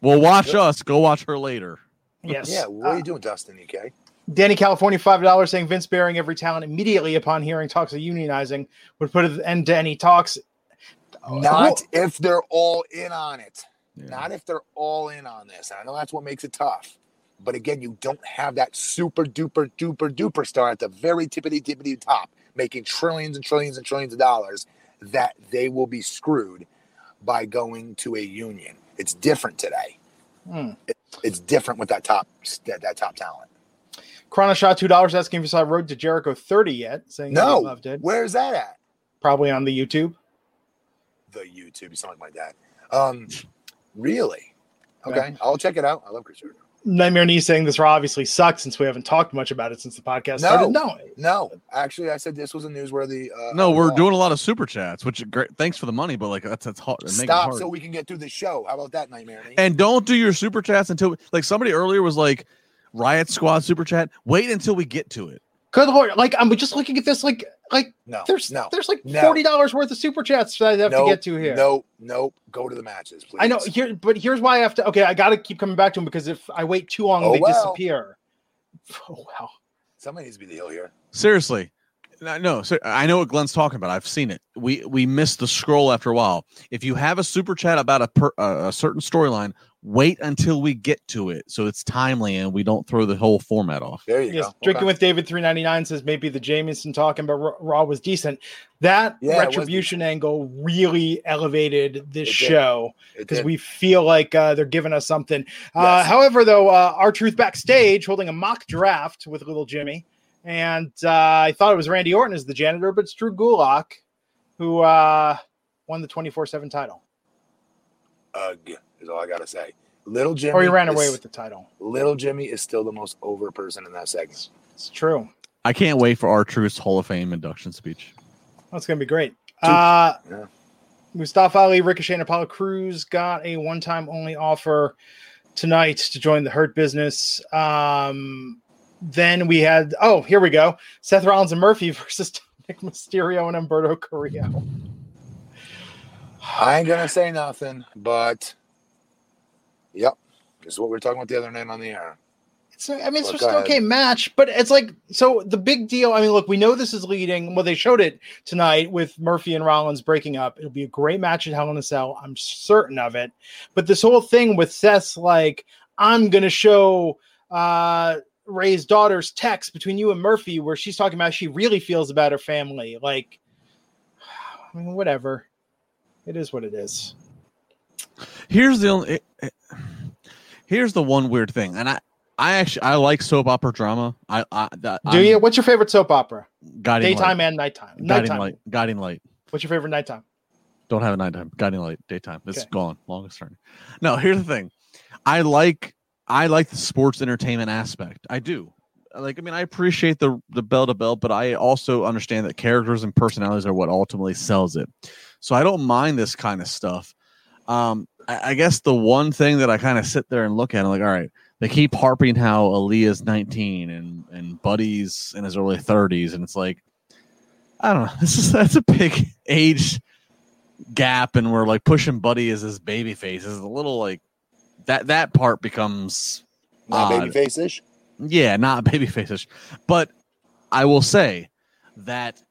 Well, watch us. Go watch her later. Yes. Yeah, what Uh, are you doing, Dustin? EK? Danny California five dollars saying Vince bearing every talent immediately upon hearing talks of unionizing would put an end to any talks. Not if they're all in on it. Yeah. Not if they're all in on this. I know that's what makes it tough. But again, you don't have that super duper duper duper star at the very tippity tippity top making trillions and trillions and trillions of dollars that they will be screwed by going to a union. It's different today. Hmm. It's different with that top that, that top talent. Chronoshot two dollars asking if you saw Road to Jericho thirty yet, saying No, loved it. where's that at? Probably on the YouTube. The YouTube. You sound like my dad. Um, really? Okay, I'll check it out. I love Chris Jericho. Nightmare Knee saying this Raw obviously sucks since we haven't talked much about it since the podcast started. No, No, actually, I said this was a newsworthy. Uh, No, we're uh, doing a lot of super chats, which is great. Thanks for the money, but like that's that's hard. it it Stop hard. so we can get through the show. How about that, Nightmare? Nate? and don't do your super chats until like somebody earlier was like Riot Squad super chat. Wait until we get to it. good lord! Like I'm just looking at this. Like, like no, there's no, there's like No. forty dollars worth of super chats that I have no, to get to here. No, no, go to the matches, please. I know here, but here's why I have to. Okay, I got to keep coming back to them because if I wait too long, Oh, they well. disappear. Oh wow! somebody needs to be the heel here. Seriously. No, no, ser- I know what Glenn's talking about. I've seen it. We we miss the scroll after a while. If you have a super chat about a per, uh, a certain storyline, wait until we get to it so it's timely and we don't throw the whole format off. There you Yes, go. drinking Okay. with David three ninety nine says maybe the Jamison talking about Raw- Raw was decent. That Yeah, retribution angle really elevated this show because we feel like uh, they're giving us something. Uh, however, though, uh, R-Truth backstage holding a mock draft with little Jimmy, and uh, I thought it was Randy Orton as the janitor, but it's Drew Gulak who uh, won the twenty four seven title, Ugh, is all I gotta say. Little Jimmy. or he ran is- away with the title. Little Jimmy is still the most over person in that segment. It's true. I can't wait for R-Truth's Hall of Fame induction speech. That's gonna be great. Uh, Yeah. Mustafa Ali, Ricochet, and Apollo Crews got a one-time only offer tonight to join the Hurt Business. Um, then we had oh, here we go: Seth Rollins and Murphy versus Nick Mysterio and Humberto Carrillo. I ain't gonna say nothing, but yep, this is what we were talking about the other night on the air. It's, I mean, it's Well, just go an ahead. okay match, but it's like so the big deal. I mean, look, we know this is leading. Well, they showed it tonight with Murphy and Rollins breaking up. It'll be a great match at Hell in a Cell. I'm certain of it. But this whole thing with Seth's like, I'm gonna show uh Rey's daughter's text between you and Murphy, where she's talking about how she really feels about her family. Like, I mean, whatever. It is what it is. Here's the only. eh, here's the one weird thing, and I, I actually I like soap opera drama. I, I that, Do I'm you? What's your favorite soap opera? guiding Daytime light, and nighttime. guiding Nighttime. light, guiding light. What's your favorite nighttime? Don't have a nighttime, guiding light, daytime. It's Okay. gone, longest term. No, here's the thing. I like I like the sports entertainment aspect. I do. Like, I mean, I appreciate the the bell to bell, but I also understand that characters and personalities are what ultimately sells it. So I don't mind this kind of stuff. Um, I, I guess the one thing that I kind of sit there and look at, I'm like, all right, they keep harping how Aalyah's 19 and and Buddy's in his early 30s, and it's like, I don't know. This is that's a big age gap, and we're like pushing Buddy as his baby face is a little like that. That part becomes Not Odd. baby face ish. yeah, not baby faces, but I will say that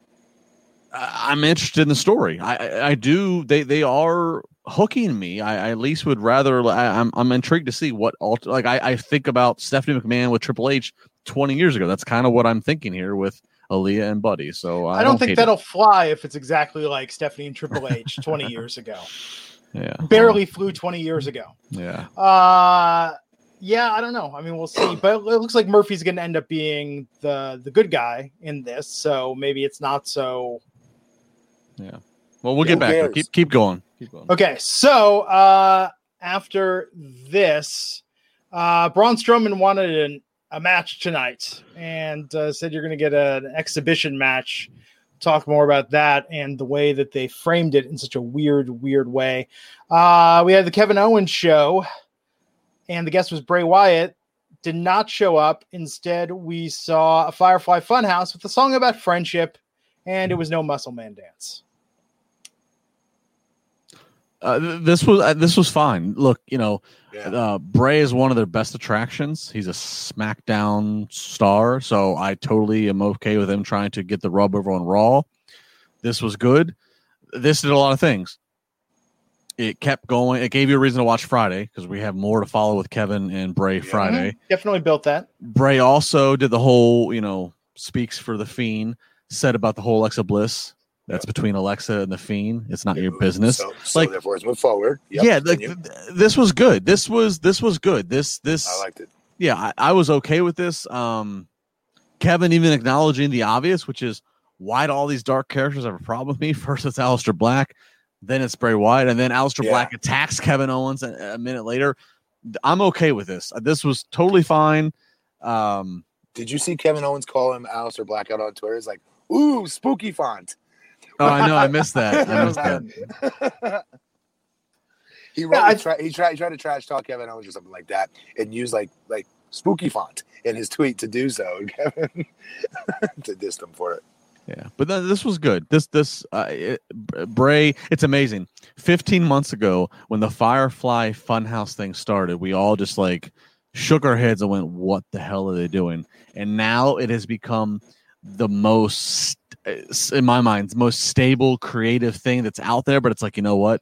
uh, I'm interested in the story. I, I, I do. They they are hooking me. I, I at least would rather. I, I'm I'm intrigued to see what alter. Like I, I think about Stephanie McMahon with Triple H 20 years ago. That's kind of what I'm thinking here with Aalyah and Buddy. So I, I, don't think hate it. that'll fly if it's exactly like Stephanie and Triple H 20 years ago. Yeah, Barely flew 20 years ago. Yeah. Uh yeah, I don't know. I mean, we'll see. But it looks like Murphy's going to end up being the the good guy in this, so maybe it's not so. Yeah. Well, we'll Who get back. to it. cares? Keep keep going. Okay, so uh after this, uh Braun Strowman wanted an, a match tonight and uh, said you're going to get an exhibition match. Talk more about that and the way that they framed it in such a weird, weird way. Uh, we had the Kevin Owens show, and the guest was Bray Wyatt. Did not show up. Instead, we saw a Firefly Funhouse with a song about friendship, and it was no Muscle Man dance. Uh, this was uh, this was fine. Look, you know, Yeah. uh, Bray is one of their best attractions. He's a SmackDown star, so I totally am okay with him trying to get the rub over on Raw. This was good. This did a lot of things. It kept going. It gave you a reason to watch Friday because we have more to follow with Kevin and Bray Yeah. Friday. Definitely built that. Bray also did the whole, you know, speaks for the Fiend. Said about the whole Alexa Bliss. That's between Alexa and the Fiend. It's not your business So, so Like- therefore, move forward. Yep, yeah, like, th- this was good. This was this was good. This this I liked it. yeah, I, I was okay with this. Um, Kevin even acknowledging the obvious, which is why do all these dark characters have a problem with me? First it's Aleister Black, then it's Bray Wyatt, and then Aleister Yeah. Black attacks Kevin Owens a, a minute later. I'm okay with this. This was totally fine. Um, Did you see Kevin Owens call him Aleister Black out on Twitter? It's like, ooh, spooky font. Oh, I know, I missed that. I missed that. he wrote, I- he, tried, he tried he tried to trash talk Kevin Owens or something like that, and use like like spooky font in his tweet to do so. And Kevin to diss him for it. Yeah, but th- this was good. This this uh, it, Bray, it's amazing. Fifteen months ago, when the Firefly Funhouse thing started, we all just like shook our heads and went, "What the hell are they doing?" And now it has become the most, in my mind, the most stable, creative thing that's out there. But it's like, you know what?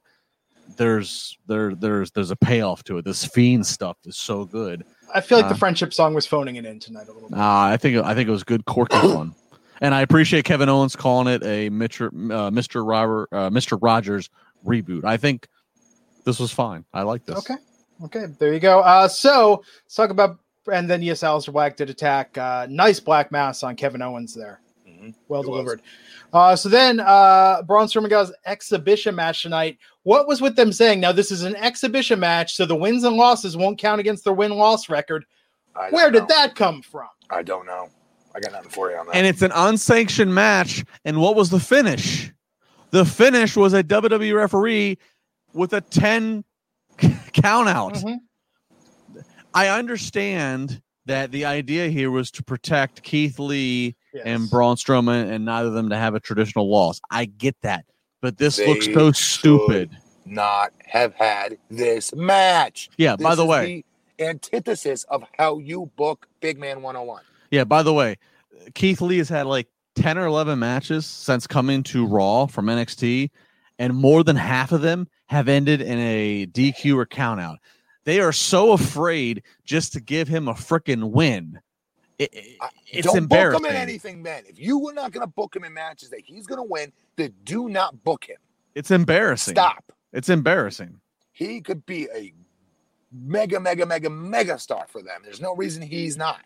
there's there there's there's a payoff to it. This fiend stuff is so good. I feel like Uh, the friendship song was phoning it in tonight a little bit. Uh, I think I think it was good, quirky fun, and I appreciate Kevin Owens calling it a Mr. Uh, Mr. Robert uh, Mr. Rogers reboot. I think this was fine. I like this. Okay. Okay, there you go. Uh, so let's talk about, and then yes, Aleister Black did attack. Uh, nice black mass on Kevin Owens there. Mhm. Well It delivered. Uh, so then uh, Braun Strowman got his exhibition match tonight. What was with them saying? Now this is an exhibition match, so the wins and losses won't count against their win loss record. I don't Where did that come from? I don't know. I got nothing for you on that. And it's an unsanctioned match. And what was the finish? The finish was a WWE referee with a 10 count out. Mhm. I understand that the idea here was to protect Keith Lee Yes. and Braun Strowman and neither of them to have a traditional loss. I get that. But this They looks so stupid. not have had this match. Yeah, by the way, the antithesis of how you book Big Man 101. yeah, by the way, Keith Lee has had like 10 or 11 matches since coming to Raw from NXT, and more than half of them have ended in a DQ or count out. They are so afraid just to give him a freaking win. It- it- it's don't embarrassing. book him in anything, man. If you were not going to book him in matches that he's going to win, then do not book him. It's embarrassing. Stop. It's embarrassing. He could be a mega, mega, mega, mega star for them. There's no reason he's not.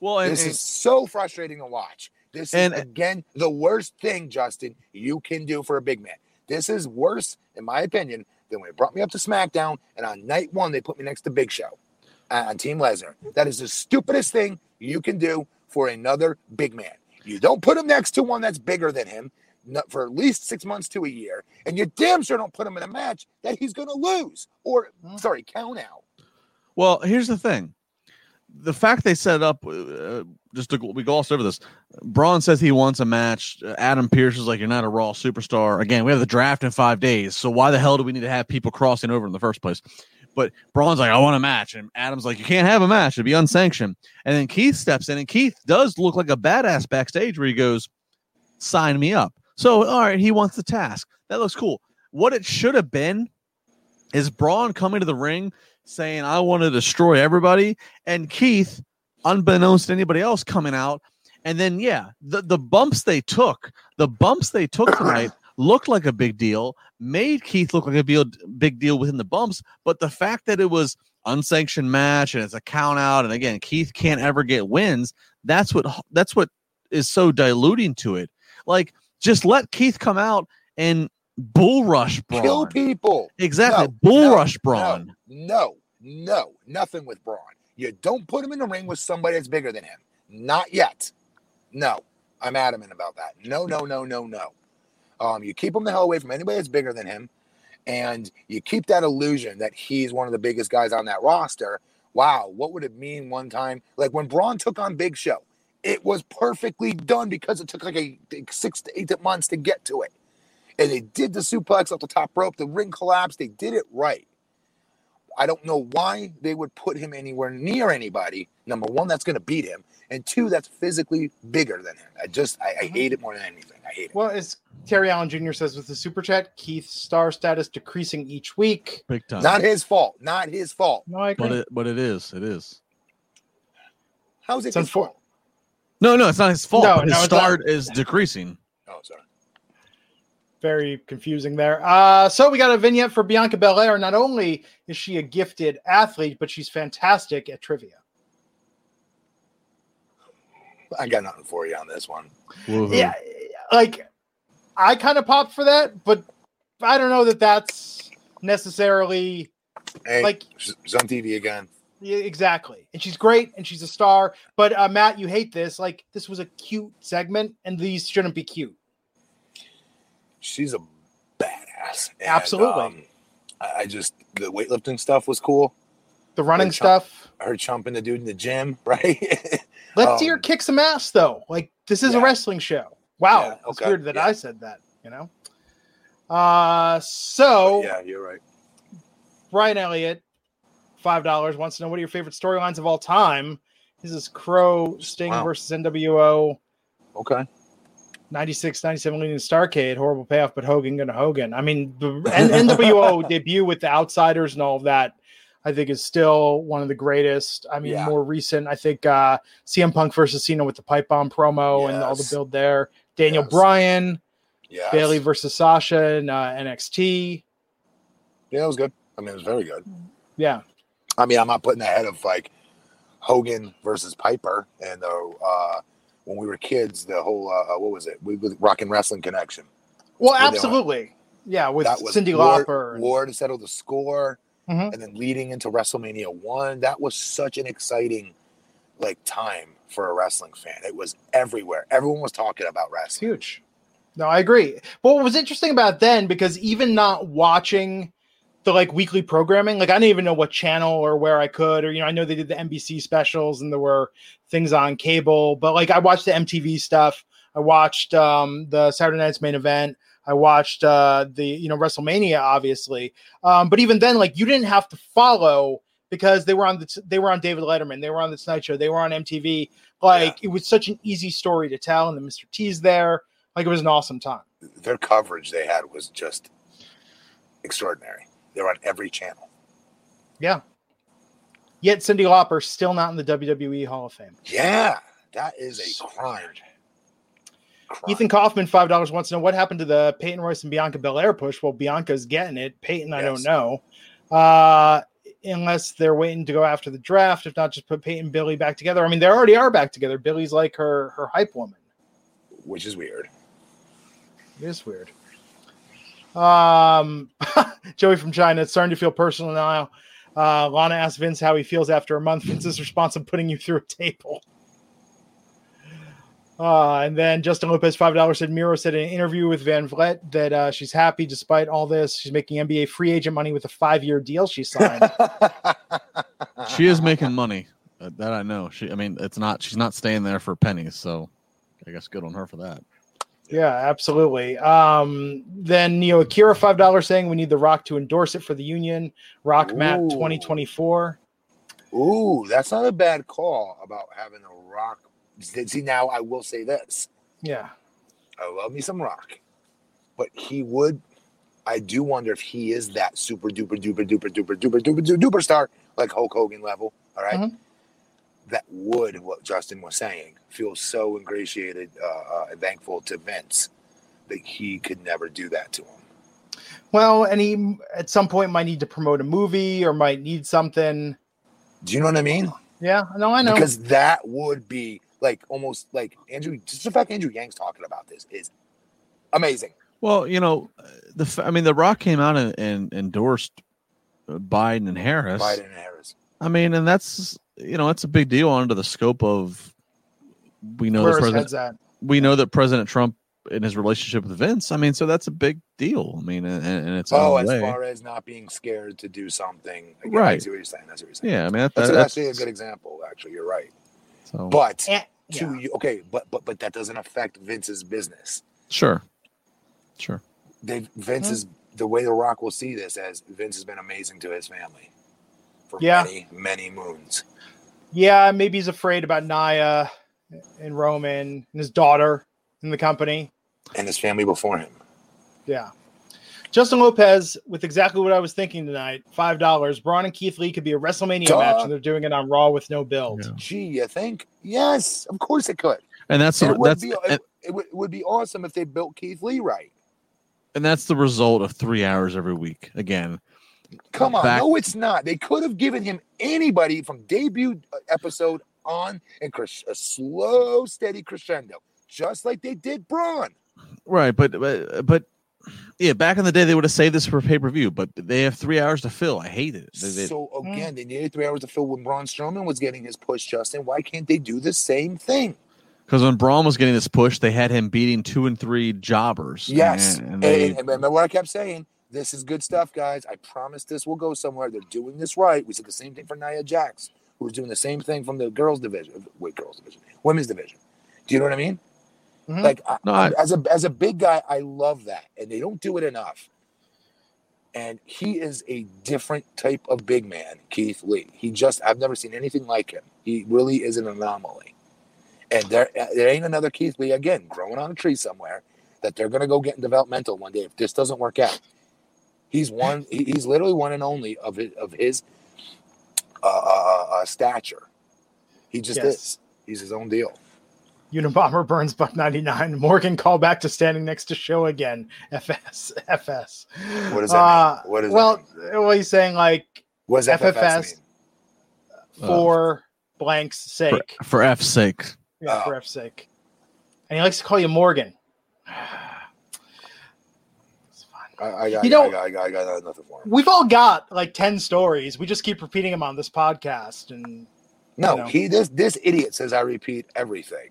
Well, and, this and- is so frustrating to watch. This And- is again the worst thing, Justin, you can do for a big man. This is worse, in my opinion, than when they brought me up to SmackDown and on night one they put me next to Big Show uh, on Team Lesnar. That is the stupidest thing you can do for another big man. You don't put him next to one that's bigger than him for at least six months to a year, and you damn sure don't put him in a match that he's going to lose or Hmm. sorry count out. Well, here's the thing: the fact they set up. Uh, just to we glossed over this. Braun says he wants a match. Adam Pearce is like, "You're not a Raw superstar." Again, we have the draft in five days, so why the hell do we need to have people crossing over in the first place? But Braun's like, "I want a match," and Adam's like, "You can't have a match; it'd be unsanctioned." And then Keith steps in, and Keith does look like a badass backstage, where he goes, "Sign me up." So, all right, he wants the task. That looks cool. What it should have been is Braun coming to the ring saying, I want to destroy everybody. And Keith, unbeknownst to anybody else, coming out. And then, yeah, the, the bumps they took, the bumps they took tonight looked like a big deal, made Keith look like a big, deal within the bumps. But the fact that it was unsanctioned match and it's a count out, and again, Keith can't ever get wins, that's what that's what is so diluting to it. Like, just let Keith come out and bull rush. Kill people. Exactly. No, bull no, rush Braun. No, no, no, nothing with Braun. You don't put him in the ring with somebody that's bigger than him. Not yet. No, I'm adamant about that. No, no, no, no, no. Um, you keep him the hell away from anybody that's bigger than him, and you keep that illusion that he's one of the biggest guys on that roster. Wow, what would it mean one time? Like when Braun took on Big Show, it was perfectly done because it took like a six to eight months to get to it. And they did the suplex off the top rope, the ring collapsed, they did it right. I don't know why they would put him anywhere near anybody. Number one, that's going to beat him, and two, that's physically bigger than him. I just, I, I mm-hmm. hate it more than anything. I hate it. Well, as Terry Allen Jr. says with the super chat, Keith's star status decreasing each week. Big time. Not his fault. Not his fault. No, I agree. but it but it is. It is. How's it It's his unfor- fault? No, no, it's not his fault. No, but his no, it's star not. is decreasing. Oh, sorry. Very confusing there. Uh, so we got a vignette for Bianca Belair. Not only is she a gifted athlete, but she's fantastic at trivia. I got nothing for you on this one. Woohoo. Yeah, like I kind of popped for that, but I don't know that that's necessarily Hey, like she's on TV again. yeah, exactly. And she's great and she's a star. But uh, Matt, you hate this. Like this was a cute segment, and these shouldn't be cute. She's a badass. And, Absolutely. um, I, I just the weightlifting stuff was cool. The running Good chunk. stuff. Her chumping the dude in the gym, right? Let's Um, see her kick some ass, though. Like this is a wrestling show. Wow, Yeah, it's weird that yeah. I said that. You know. Uh, so yeah, you're right. Brian Elliott, five dollars, wants to know what are your favorite storylines of all time. This is Crow Sting Wow. versus NWO. Okay. 96, 97 leading Starcade, horrible payoff, but Hogan gonna Hogan. I mean, the NWO debut with the Outsiders and all of that, I think is still one of the greatest. I mean, Yeah. more recent, I think uh CM Punk versus Cena with the pipe bomb promo and all the build there. Daniel Yes. Bryan, Yeah. Bayley versus Sasha and uh, NXT. Yeah, it was good. I mean, it was very good. Yeah, I mean, I'm not putting ahead of like Hogan versus Piper and uh, uh when we were kids, the whole uh, uh, what was it? We with Rock and Wrestling Connection. well, absolutely. Yeah, with Cyndi war, Lauper. and- war to settle the score, Mhm. and then leading into WrestleMania one. That was such an exciting like time for a wrestling fan. It was everywhere. Everyone was talking about wrestling. huge. No, I agree. But what was interesting about then, because even not watching the like weekly programming, like I didn't even know what channel or where I could, or you know, I know they did the NBC specials and there were things on cable, but like I watched the MTV stuff. I watched um the Saturday Night's main event. I watched uh the you know WrestleMania, obviously. Um, but even then, like you didn't have to follow because they were on the they were on David Letterman, they were on the Tonight Show, they were on MTV. Like it was such an easy story to tell, and the Mr. T's there. Like it was an awesome time. Their coverage they had was just extraordinary. They were on every channel. Yeah. Yet Cyndi Lauper still not in the WWE Hall of Fame. Yeah, that is a So crime. crime. Ethan Kaufman, five dollars wants to know what happened to the Peyton Royce and Bianca Belair push. Well, Bianca's getting it. Peyton, I don't know. Uh unless they're waiting to go after the draft. If not, just put Peyton and Billie back together. I mean, they already are back together. Billie's like her her hype woman. which is weird. It is weird. Um, Joey from China, it's starting to feel personal now. Uh, Lana asked Vince how he feels after a month. Vince's response of putting you through a table. Uh, and then Justin Lopez, five dollars said Miro said in an interview with Van Vliet that uh, she's happy despite all this. She's making NBA free agent money with a five-year deal she signed. She is making money. Uh, that I know. She. I mean, it's not. She's not staying there for pennies. So, I guess good on her for that. Yeah, absolutely. Um, then you know, Akira five dollars saying we need the Rock to endorse it for the union. Rock Ooh. map twenty twenty four. Ooh, that's not a bad call about having a rock. See, now I will say this. Yeah, I love me some rock, but he would. I do wonder if he is that super duper duper duper duper duper duper duper, duper star like Hulk Hogan level. All right? mm-hmm that would what Justin was saying feel so ingratiated uh, uh, and thankful to Vince that he could never do that to him. Well, and he at some point might need to promote a movie or might need something. Do you know what I mean? Yeah, no, I know. Because that would be like almost like Andrew. Just the fact Andrew Yang's talking about this is amazing. Well, you know, the. I mean, The Rock came out and, and endorsed uh, Biden and Harris. Biden and Harris. I mean, and that's you know, it's a big deal under the scope of. We know where that President. We know that President Trump in his relationship with Vince. I mean, so that's a big deal. I mean, and, and it's Oh, as way. far as not being scared to do something. Again, I Right. see what you're saying. That's what you're saying. Yeah, I mean, that, That's, that- actually a good example. Actually, you're right. So, But Eh, to yeah. you, okay, but but but that doesn't affect Vince's business. sure, sure. They Vince is the way the Rock will see this as Vince has been amazing to his family for Yeah. many many moons. Yeah, maybe he's afraid about Nia and Roman and his daughter in the company. and his family before him. Yeah. Justin Lopez with exactly what I was thinking tonight. Five dollars. Braun and Keith Lee could be a WrestleMania Duh. match, and they're doing it on Raw with no build. Yeah. Gee, you think? Yes, of course it could. And that's And it would that's be and, it, it would, it would be awesome if they built Keith Lee right. and that's the result of three hours every week. Again, Come on, Back- no, it's not. They could have given him anybody from debut uh, episode on and cres- a slow, steady crescendo, just like they did Braun. right? But but but yeah, back in the day they would have saved this for pay per view, but they have three hours to fill. I hate it. They- they- So again, they needed three hours to fill when Braun Strowman was getting his push. Justin, why can't they do the same thing? Because when Braun was getting this push, they had him beating two and three jobbers. Yes, and, and, and and remember what I kept saying. This is good stuff, guys. I promise this will go somewhere. They're doing this right. We said the same thing for Nia Jax, who was doing the same thing from the girls division. Wait, girls division, women's division. Do you know what I mean? Mhm. Like I, I- as a as a big guy, I love that, and they don't do it enough. And he is a different type of big man, Keith Lee. He just I've never seen anything like him. He really is an anomaly. And there, there ain't another Keith Lee again growing on a tree somewhere that they're going to go get in developmental one day if this doesn't work out. He's one. He's literally one and only of his, of his uh, uh, uh, stature. He just Yes. is. He's his own deal. Unabomber burns buck 99. Morgan call back to standing next to show again. FS. FS. What does that Uh, mean? What does well, that mean? well, he's saying like was does FFS, FFS. mean? for blank's sake. For, for F's sake. Yeah, Oh. for F's sake. And he likes to call you Morgan. I, I, got, You know- I, got, I, got, I got nothing for him. We've all got like 10 stories. We just keep repeating them on this podcast. And No, know. he this this idiot says I repeat everything,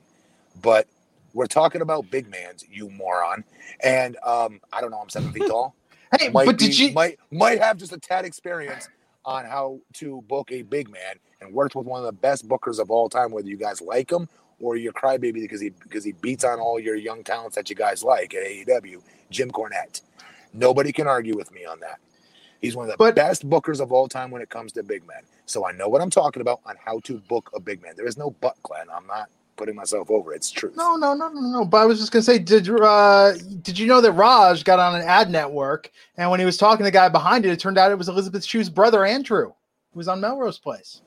but we're talking about big man's, you moron. And um, I don't know, I'm seven feet tall. hey, Might but be- did you? might might have just a tad experience on how to book a big man and worked with one of the best bookers of all time, whether you guys like him or you're crybaby because he because he beats on all your young talents that you guys like at AEW, Jim Cornette. Nobody can argue with me on that. He's one of the But- best bookers of all time when it comes to big men. So I know what I'm talking about on how to book a big man. There is no but, Glenn. I'm not putting myself over. It's true. No, no, no, no, no. But I was just gonna say, did uh, did you know that Raj got on an ad network, and when he was talking to the guy behind it, it turned out it was Elizabeth Shue's brother Andrew, who was on Melrose Place.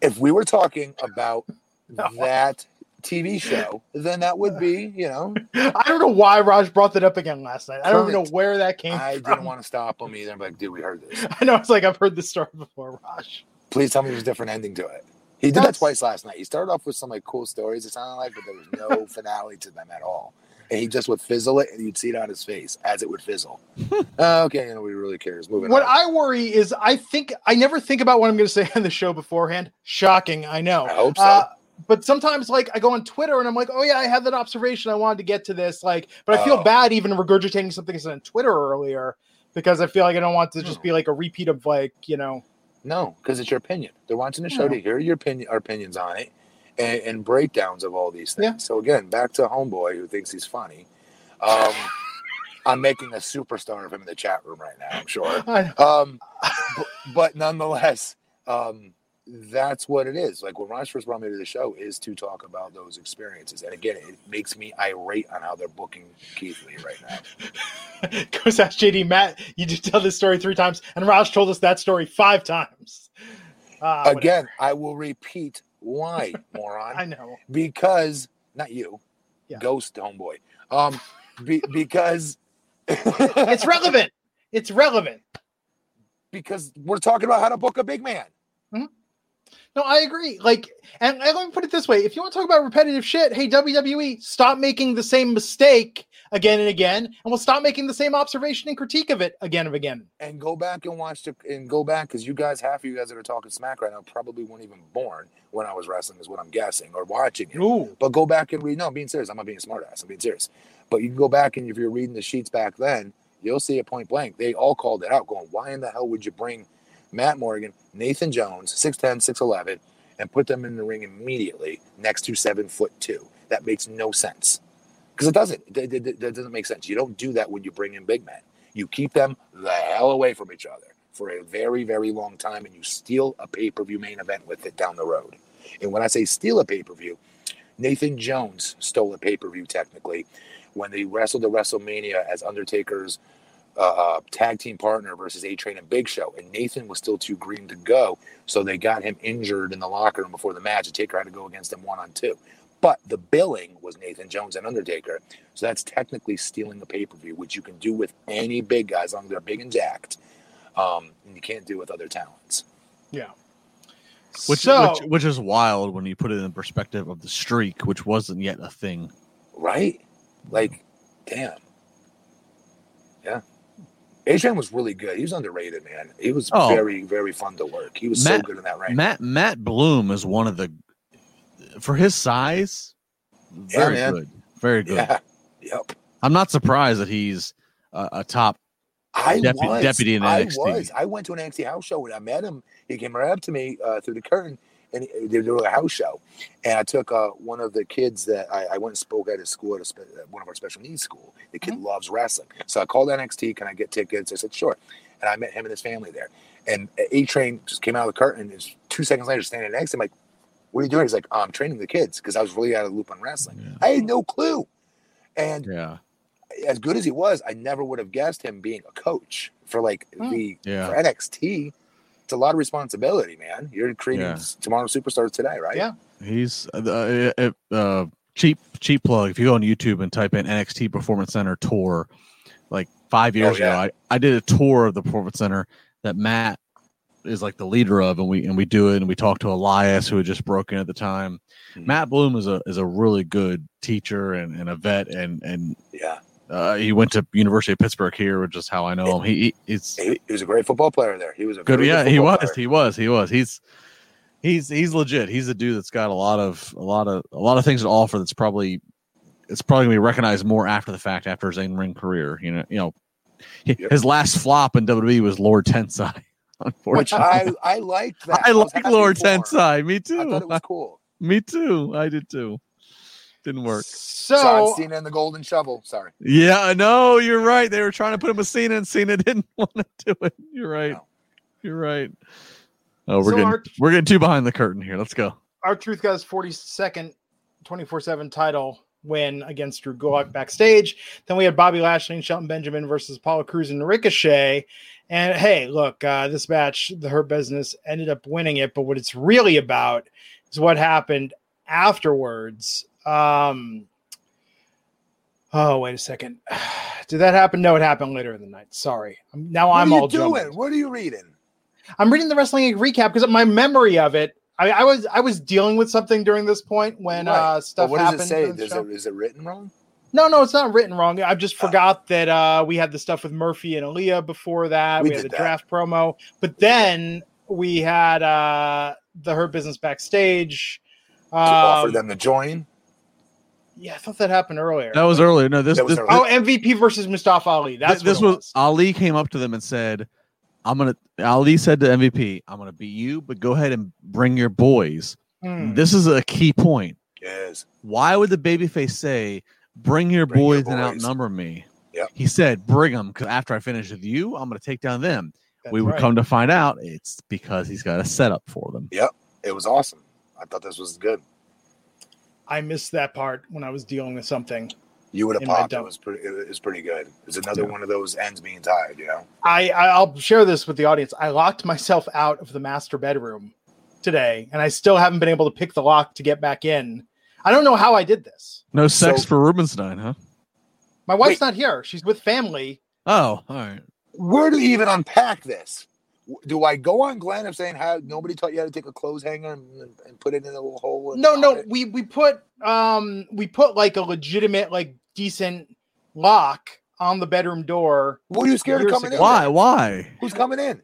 If we were talking about No. that TV show, then that would be, you know, I don't know why Raj brought that up again last night. I don't even know where that came I from. didn't want to stop him either. I'm like, dude, we heard this. I know it's like I've heard this story before, Raj. Please tell me there's a different ending to it. He did that twice last night. He started off with some like cool stories, it sounded like, but there was no finale to them at all. And he just would fizzle it, and you'd see it on his face as it would fizzle. Uh, okay, you know, we really cares. Moving What on. I worry is I think I never think about what I'm going to say on the show beforehand. Shocking, I know. I hope so. Uh, but sometimes, like, I go on Twitter and I'm like, "Oh yeah, I had that observation. I wanted to get to this." Like, but I feel Oh. bad even regurgitating something I said on Twitter earlier because I feel like I don't want to just Hmm. be like a repeat of like you know. No, because it's your opinion. They're watching the show to hear your opinion, our opinions on it, and, and breakdowns of all these things. Yeah. So again, back to homeboy who thinks he's funny. Um, I'm making a superstar of him in the chat room right now. I'm sure. Um, but, but nonetheless, um, that's what it is. Like when Raj first brought me to the show, is to talk about those experiences. And again, it makes me irate on how they're booking Keith Lee right now. goes ask JD Matt. You did tell this story three times, and Raj told us that story five times. Uh, whatever. Again, I will repeat why, moron. I know. because not you, Yeah. ghost homeboy. Um, be, because It's relevant. It's relevant. because we're talking about how to book a big man. No, I agree. Like, and, and let me put it this way: if you want to talk about repetitive shit, hey WWE, stop making the same mistake again and again, and we'll stop making the same observation and critique of it again and again. And go back and watch the and go back because you guys, half of you guys that are talking smack right now, probably weren't even born when I was wrestling, is what I'm guessing, or watching it. Ooh, But go back and read. No, I'm being serious. I'm not being a smartass. I'm being serious. But you can go back and if you're reading the sheets back then, you'll see it point blank. They all called it out, going, "Why in the hell would you bring Matt Morgan, Nathan Jones, 6'10", 6'11", and put them in the ring immediately next to seven foot two? That makes no sense because it doesn't. It, it- it- that doesn't make sense. You don't do that when you bring in big men. You keep them the hell away from each other for a very, very long time, and you steal a pay per view main event with it down the road. And when I say steal a pay per view, Nathan Jones stole a pay per view technically when they wrestled at WrestleMania as Undertaker's uh, uh, tag team partner versus A Train and Big Show. And Nathan was still too green to go. So they got him injured in the locker room before the match. And Taker had to go against him one on two. But the billing was Nathan Jones and Undertaker. So that's technically stealing a pay per view, which you can do with any big guys, as long as they're big and jacked. Um, and you can't do with other talents. yeah. Which, so, which which is wild when you put it in the perspective of the streak, which wasn't yet a thing. Right? Like, damn. Yeah. Adrian was really good. He was underrated, man. He was Oh. very, very fun to work. He was so Matt- good in that ring. Matt Matt Bloom is one of the for his size, very man. good, very good. Yeah. Yep. I'm not surprised that he's a, a top. I was. deputy in I NXT. was. I went to an NXT house show and I met him. He came right up to me uh, through the curtain and he- they were doing a house show. And I took uh, one of the kids that I, I went and spoke at his school, at, a spe- at one of our special needs school. The kid Mm-hmm. loves wrestling. So I called NXT, can I get tickets? I said, sure. And I met him and his family there. And A Train just came out of the curtain and two seconds later standing next to him, like, What are you doing? He's like, oh, I'm training the kids because I was really out of the loop on wrestling. Yeah. I had no clue. And Yeah. as good as he was, I never would have guessed him being a coach for like Hmm. the Yeah. for NXT. It's a lot of responsibility, man. You're creating Yeah. tomorrow's superstars today, right? Yeah. He's uh, uh, uh, cheap cheap plug. If you go on YouTube and type in NXT Performance Center tour, like five years Oh, yeah. ago, I, I did a tour of the Performance Center that Matt is like the leader of, and we and we do it, and we talk to Elias who had just broken at the time. Mhm. Matt Bloom is a is a really good teacher and, and a vet, and and Yeah. Uh, he went to University of Pittsburgh here, which is how I know him. He, he He, was a great football player there. He was a good. Yeah, he was. player. He was. He was. He's he's he's legit. He's a dude that's got a lot of a lot of a lot of things to offer. That's probably it's probably gonna be recognized more after the fact after his in ring career. You know, you know, Yep. his last flop in WWE was Lord Tensai. Which I, I liked that. I, was like Lord. Tensai. Me I too. thought it was cool. Me too. I did too. Didn't work. So, John Cena and the Golden Shovel. Sorry. Yeah, I know. You're right. They were trying to put him with Cena, and Cena didn't want to do it. You're right. No. You're right. Oh, we're So getting our- we're getting too behind the curtain here. Let's go. R-Truth Guys 42nd 24 7 title win against Drew Gulak backstage. Then we had Bobby Lashley and Shelton Benjamin versus Apollo Crews and Ricochet. And hey, look, uh, this match, the Hurt Business ended up winning it. But what it's really about is what happened afterwards. Um, oh, wait a second. Did that happen? No, it happened later in the night. Sorry. Now What I'm are you all doing? jumbled. What are you reading? I'm reading the wrestling League recap because my memory of it. I, I was I was dealing with something during this point when Right. uh, stuff what does it say? Is it, is it written wrong? No, no, it's not written wrong. I just Oh. forgot that uh, we had the stuff with Murphy and Aalyah before that. We We, had the that. draft promo, but then we had uh, the Hurt Business backstage. To offer Um, them to join? Yeah, I thought that happened earlier. That was earlier. No, this That was this, earlier. oh, MVP versus Mustafa Ali. That's this what it was, Ali came up to them and said, "I'm gonna." Ali said to MVP, "I'm gonna beat you, but go ahead and bring your boys." Hmm. This is a key point. Yes. Why would the babyface say, "Bring your Bring your boys and outnumber me"? Yep. He said, "Bring them, because after I finish with you, I'm gonna take down them." That's we would right. come to find out it's because he's got a setup for them. Yep. It was awesome. I thought this was good. I missed that part when I was dealing with something. You would have In my popped. It was pretty. It was pretty good. It's another Yeah. one of those ends being tied. You know. I, I I'll share this with the audience. I locked myself out of the master bedroom today, and I still haven't been able to pick the lock to get back in. I don't know how I did this. No sex So- for Rubenstein, huh? My wife's Wait. not here; she's with family. Oh, all right. Where do you even unpack this? Do I go on Glenn of saying how nobody taught you how to take a clothes hanger and, and put it in a little hole? and No, no, it? we we put um we put like a legitimate, like decent lock on the bedroom door. What are you scared of coming in? Why? Why? Who's coming in?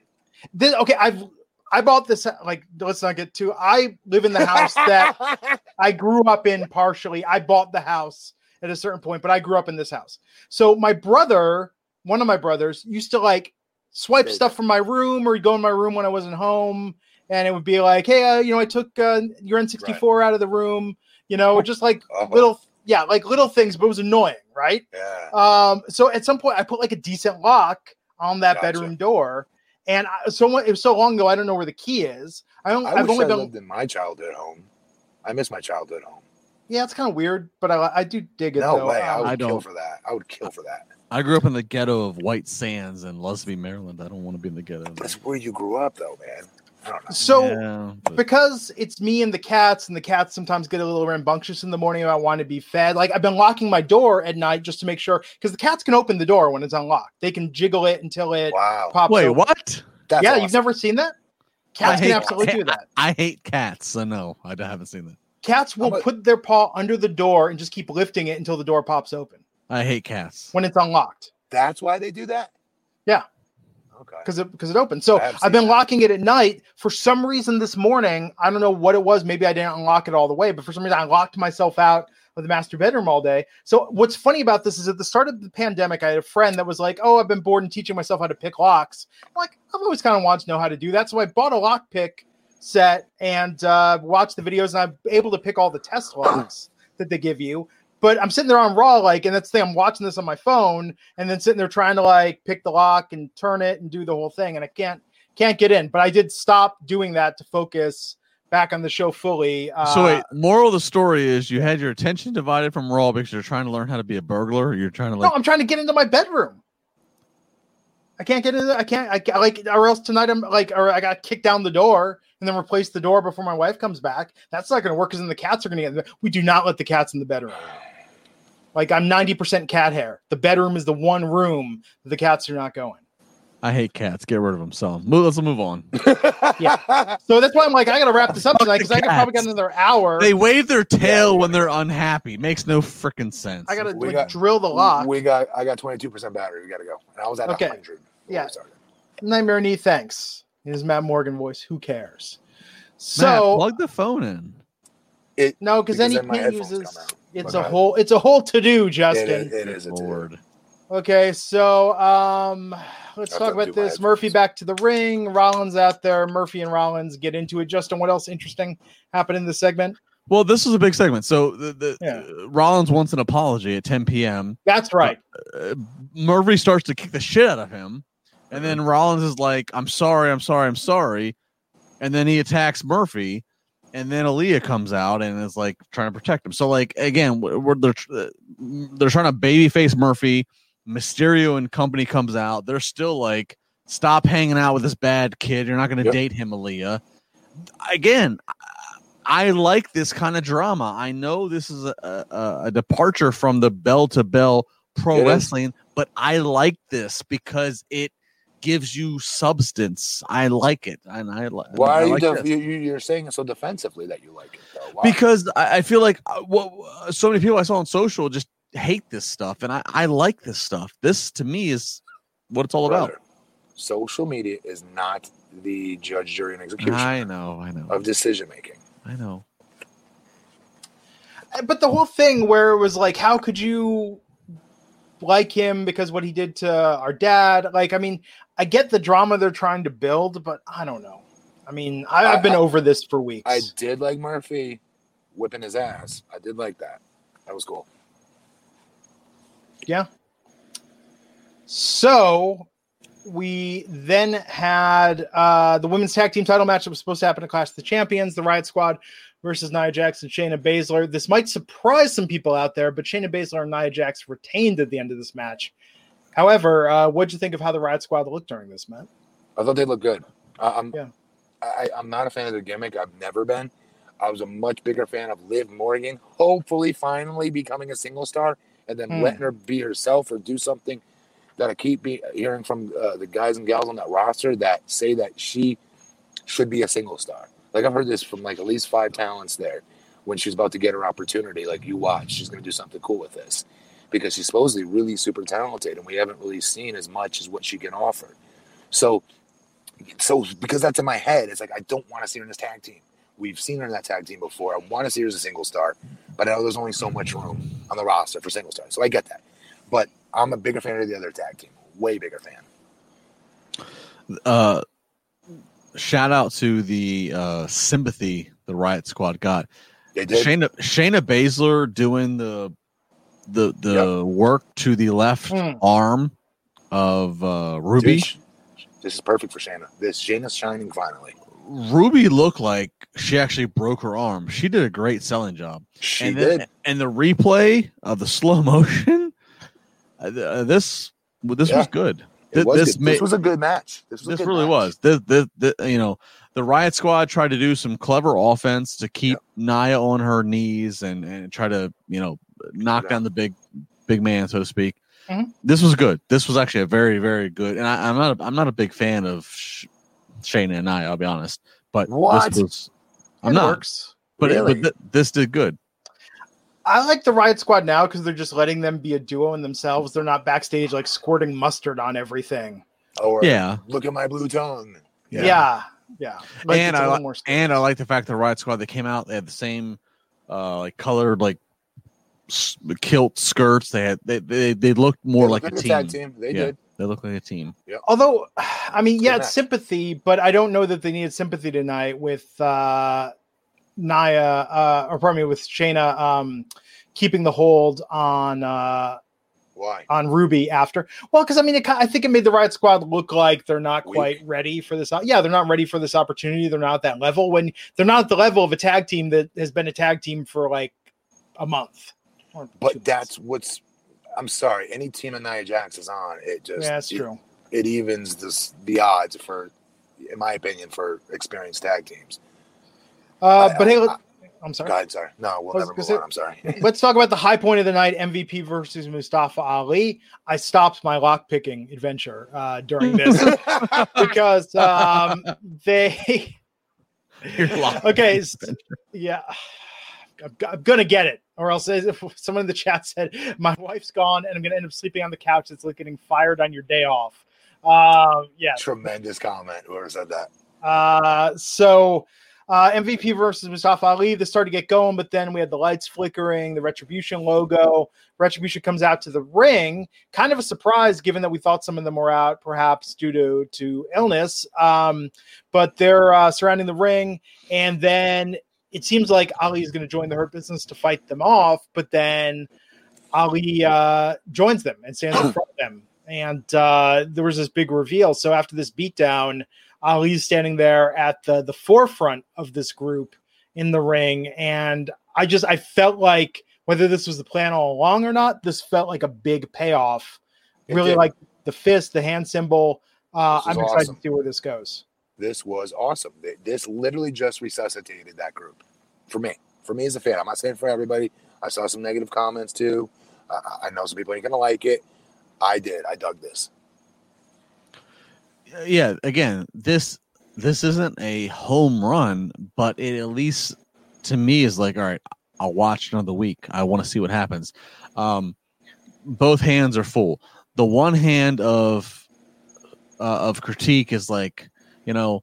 This, okay, I've I bought this like let's not get too. I live in the house that I grew up in partially. I bought the house at a certain point, but I grew up in this house. So my brother, one of my brothers, used to like swipe Big. stuff from my room or go in my room when I wasn't home. And it would be like, hey, uh, you know, I took uh, your N64 out of the room, you know, just like Uh-huh. little, yeah, like little things, but it was annoying, right? Yeah. Um, so at some point, I put like a decent lock on that Gotcha. bedroom door. And I, so it was so long ago, I don't know where the key is. I don't, I I've wish only I been lived in my childhood home. I miss my childhood home. Yeah, it's kind of weird, but I, I do dig it. No though. way. I Um, would I kill don't. for that. I would kill for that. I grew up in the ghetto of White Sands in Lusby, Maryland. I don't want to be in the ghetto. That's where you grew up, though, man. I don't know. so Yeah, but- because it's me and the cats, and the cats sometimes get a little rambunctious in the morning. about wanting to be fed. Like I've been locking my door at night just to make sure, because the cats can open the door when it's unlocked. They can jiggle it until it Wow. pops. Wait, open. what? That's yeah, awesome. you've never seen that? Cats I can hate- absolutely do that. I hate cats, so no, I haven't seen that. Cats will about- put their paw under the door and just keep lifting it until the door pops open I hate cats. when it's unlocked. That's why they do that? Yeah. Okay. because it because it opens. So I have I've been that. locking it at night. For some reason this morning, I don't know what it was. Maybe I didn't unlock it all the way, but for some reason I locked myself out of the master bedroom all day. So what's funny about this is at the start of the pandemic, I had a friend that was like, "Oh, I've been bored and teaching myself how to pick locks." I'm like, I've always kind of wanted to know how to do that, so I bought a lock pick set and uh, watched the videos, and I'm able to pick all the test locks that they give you. But I'm sitting there on Raw, like, and that's the thing. I'm watching this on my phone, and then sitting there trying to like pick the lock and turn it and do the whole thing, and I can't can't get in. But I did stop doing that to focus back on the show fully. Uh, so wait, moral of the story is you had your attention divided from Raw because you're trying to learn how to be a burglar. Or you're trying to like no, I'm trying to get into my bedroom. I can't get into. I can't. I ca- like, or else tonight I'm like, or I got kicked down the door and then replace the door before my wife comes back. That's not going to work because then the cats are going to get. We do not let the cats in the bedroom. Like I'm 90% cat hair. The bedroom is the one room that the cats are not going. I hate cats. Get rid of them. So move, let's move on. Yeah. So that's why I'm like, I got to wrap this up tonight because I could probably get another hour. They wave their tail when they're unhappy. Makes no freaking sense. I got to like, got- drill the lock. We got. I got 22 percent battery. We got to go. And I was at Okay. 100. Yeah. We started. Nightmare knee, thanks. In his Matt Morgan voice. Who cares? Matt, So plug the phone in. It. no, because then because he then can't use his. It's Okay. a whole. It's a whole to do, It Justin. is. It is. It's Lord. Okay, so um let's I'll talk about this. Murphy back to the ring. Rollins out there. Murphy and Rollins get into it. Justin, what else interesting happened in this segment? Well, this was a big segment. So the, the Yeah. uh, Rollins wants an apology at 10 p.m. That's right. Uh, Murphy starts to kick the shit out of him, and then Rollins is like, "I'm sorry, I'm sorry, I'm sorry," and then he attacks Murphy, and then Aalyah comes out and is like trying to protect him. So like again, we're, they're uh, they're trying to babyface Murphy. Mysterio and company comes out. They're still like, "Stop hanging out with this bad kid. You're not going to Yep. date him, Aalyah." Again, I like this kind of drama. I know this is a, a, a departure from the bell to bell pro It is. wrestling, but I like this because it gives you substance. I like it, and I, li- Why I are you, like def- this. you? you- You're saying it so defensively that you like it, though. Why? because I, I feel like uh, what uh, so many people I saw on social just hate this stuff, and I, I like this stuff. This to me is what it's all about. Social media is not the judge, jury, and execution I know, I know, of decision making. I know. But the whole thing where it was like, how could you like him because what he did to our dad? Like, I mean, I get the drama they're trying to build, but I don't know. I mean, I, I've been I- over this for weeks. I did like Murphy whipping his ass. I did like that. That was cool. Yeah. So we then had uh, the women's tag team title match that was supposed to happen at Clash of the Champions, the Riot Squad versus Nia Jax and Shayna Baszler. This might surprise some people out there, but Shayna Baszler and Nia Jax retained at the end of this match. However, uh, what'd you think of how the Riot Squad looked during this, Matt? I thought they looked good. I, I'm Yeah. I, I'm not a fan of the gimmick. I've never been. I was a much bigger fan of Liv Morgan, hopefully finally becoming a single star and then Hmm. letting her be herself or do something that I keep be, hearing from uh, the guys and gals on that roster that say that she should be a single star. Like I've heard this from like at least five talents there when she's about to get her opportunity. Like you watch, she's going to do something cool with this because she's supposedly really super talented and we haven't really seen as much as what she can offer. So, so because that's in my head, it's like I don't want to see her in this tag team. We've seen her in that tag team before. I want to see her as a single star, but I know there's only so much room on the roster for single stars. So I get that. But I'm a bigger fan of the other tag team. Way bigger fan. uh shout out to the uh sympathy the riot squad got They did. shayna shayna baszler doing the the the work to the left Hmm. arm of uh ruby Dude, this is perfect for Shayna. This Shayna's shining finally. ruby looked like she actually broke her arm she did a great selling job She and did. and the replay of the slow motion uh, uh, this this Yeah. was good Th- was this good. ma- this was a good match. This, was this good really match. was. The, the, the, you know, the Riot Squad tried to do some clever offense to keep Nia on her knees and, and try to, you know, knock Yeah. down the big, big man, so to speak. Mhm. This was good. This was actually a very, very good. And I, I'm not, a, I'm not a big fan of Sh- Shayna and I. I'll be honest, but What? this was. I'm It not, works. but, Really? but th- this did good. I like the Riot Squad now because they're just letting them be a duo in themselves. They're not backstage like squirting mustard on everything. Or Yeah, look at my blue tongue. Yeah, yeah. Like, and it's a I little li- more and I like the fact that the Riot Squad they came out they had the same uh like colored like s- kilt skirts they had they they, they looked more They like a team. team. They Yeah. did. They look like a team. Although, I mean, yeah, it's sympathy, but I don't know that they needed sympathy tonight with uh, Nia, uh, or pardon me, with Shayna um, keeping the hold on uh, Why? on Ruby after. Well, because I mean, it, I think it made the Riot Squad look like they're not Weak. quite ready for this. Yeah, they're not ready for this opportunity. They're not at that level. When they're not at the level of a tag team that has been a tag team for like a month. Or two But months. that's what's. I'm sorry. Any team that Nia Jax is on, it just yeah, that's it- true. It, evens this, the odds for, in my opinion, for experienced tag teams. Uh, I- but hey, I, I'm sorry. Go ahead, sorry. No, we'll I was never gonna move say- on. I'm sorry. Let's talk about the high point of the night: MVP versus Mustafa Ali. I stopped my lock picking adventure uh, during this because um, they. You're locked okay, yeah, I'm, g- I'm gonna get it, or else if someone in the chat said my wife's gone and I'm gonna end up sleeping on the couch. It's like getting fired on your day off. Um, yeah, Tremendous comment. Whoever said that. uh, so uh, MVP versus Mustafa Ali. This started to get going, but then we had the lights flickering, the Retribution logo. Retribution comes out to the ring. Kind of a surprise, given that we thought some of them were out, perhaps due to to illness. Um, but they're uh, surrounding the ring, and then it seems like Ali is going to join the Hurt Business to fight them off. But then Ali uh, joins them and stands in front of them, and uh, there was this big reveal. So after this beatdown. Ali's standing there at the the forefront of this group in the ring, and I just I felt like whether this was the plan all along or not, this felt like a big payoff. It really did. like the fist, the hand symbol. Uh, I'm excited awesome. to see where this goes. This was awesome. This literally just resuscitated that group for me. For me as a fan, I'm not saying for everybody. I saw some negative comments too. Uh, I know some people ain't gonna like it. I did. I dug this. yeah again this this isn't a home run but it at least to me is like all right i'll watch another week i want to see what happens um both hands are full the one hand of uh, of critique is like you know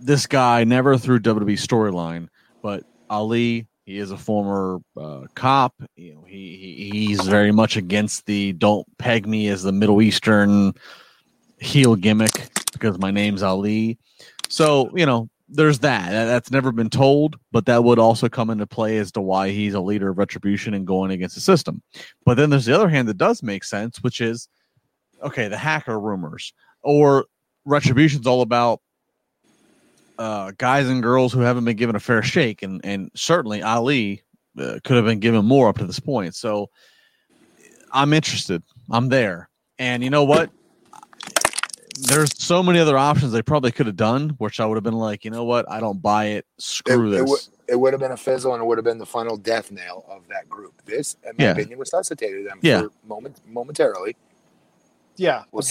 this guy never through WWE storyline but Ali he is a former uh, cop you know he, he he's very much against the don't peg me as the Middle Eastern heel gimmick because my name's Ali. So, you know, there's that. That- That's never been told, but that would also come into play as to why he's a leader of retribution and going against the system. But then there's the other hand that does make sense, which is okay, the hacker rumors or retribution's all about uh, guys and girls who haven't been given a fair shake, and and certainly Ali uh, could have been given more up to this point. So I'm interested. I'm there, and you know what? There's so many other options they probably could have done, which I would have been like, you know what? I don't buy it. Screw it, this. would- it would have been a fizzle and it would have been the final death nail of that group. This, in my Yeah. opinion, resuscitated them Yeah. for moment momentarily. Yeah, We'll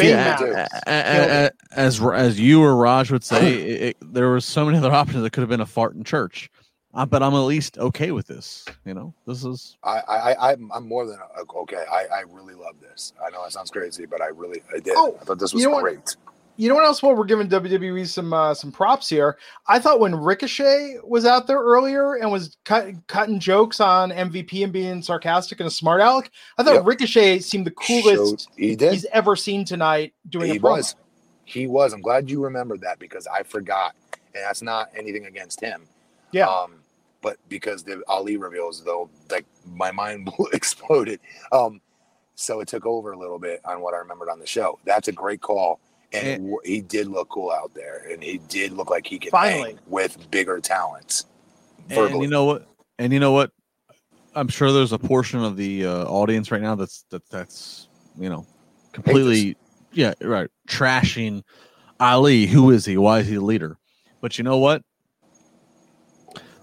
as as you or Raj would say, it, it, there were so many other options that could have been a fart in church. Uh, but I'm at least okay with this. You know, this is I, I, I I'm, I'm more than uh, okay. I, I really love this. I know it sounds crazy, but I really, I did. Oh, I thought this was you know what? You know what else? Well, we're giving WWE some uh, some props here. I thought when Ricochet was out there earlier and was cut, cutting jokes on MVP and being sarcastic and a smart aleck, I thought Yep. Ricochet seemed the coolest Showed- he he's ever seen tonight doing he a promo. was. He was. I'm glad you remembered that because I forgot, and that's not anything against him. Yeah, Um, but because the Ali reveals, though, like my mind exploded. Um, so it took over a little bit on what I remembered on the show. That's a great call, and it he did look cool out there, and he did look like he could Finally. with bigger talents. and you know what? And you know what? I'm sure there's a portion of the uh, audience right now that's that that's you know completely yeah right trashing Ali. Who is he? Why is he the leader? But you know what?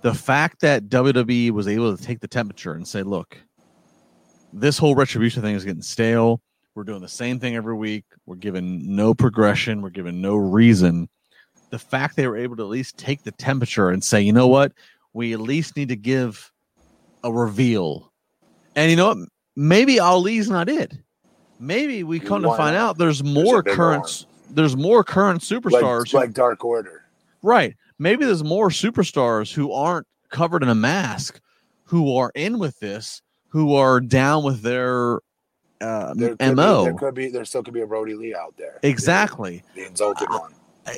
The fact that WWE was able to take the temperature and say, "Look, this whole retribution thing is getting stale. We're doing the same thing every week. We're given no progression. We're given no reason." The fact they were able to at least take the temperature and say, "You know what? we at least need to give a reveal. And you know what? Maybe Ali's not it. Maybe we come to find out there's more big current there's more current superstars. like, like Dark Order. right. Maybe there's more superstars who aren't covered in a mask who are in with this, who are down with their uh, There MO. Be, there could be. There still could be a Brodie Lee out there. exactly. The, the insulted Uh, one. Uh,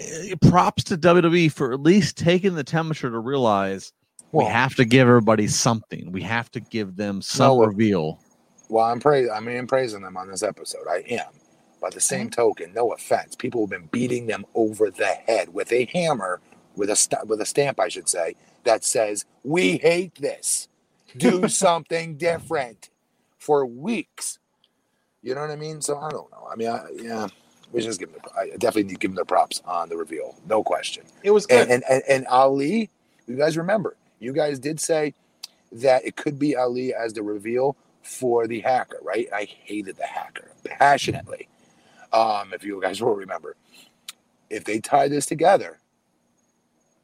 Props to WWE for at least taking the temperature to realize we have to give everybody something. We have to give them some well, reveal. Well, I'm praising. I mean, I'm praising them on this episode. I am. By the same token, no offense, people have been beating them over the head with a hammer, with a st- with a stamp, I should say, that says "We hate this. Do something different." For weeks, you know what I mean. So I don't know. I mean, I, yeah, we just give them. The, I definitely need to give them their props on the reveal, no question. It was good. And and, and, and Ali, you guys remember, you guys did say that it could be Ali as the reveal for the hacker, right? I hated the hacker passionately. Um, if you guys will remember, if they tie this together,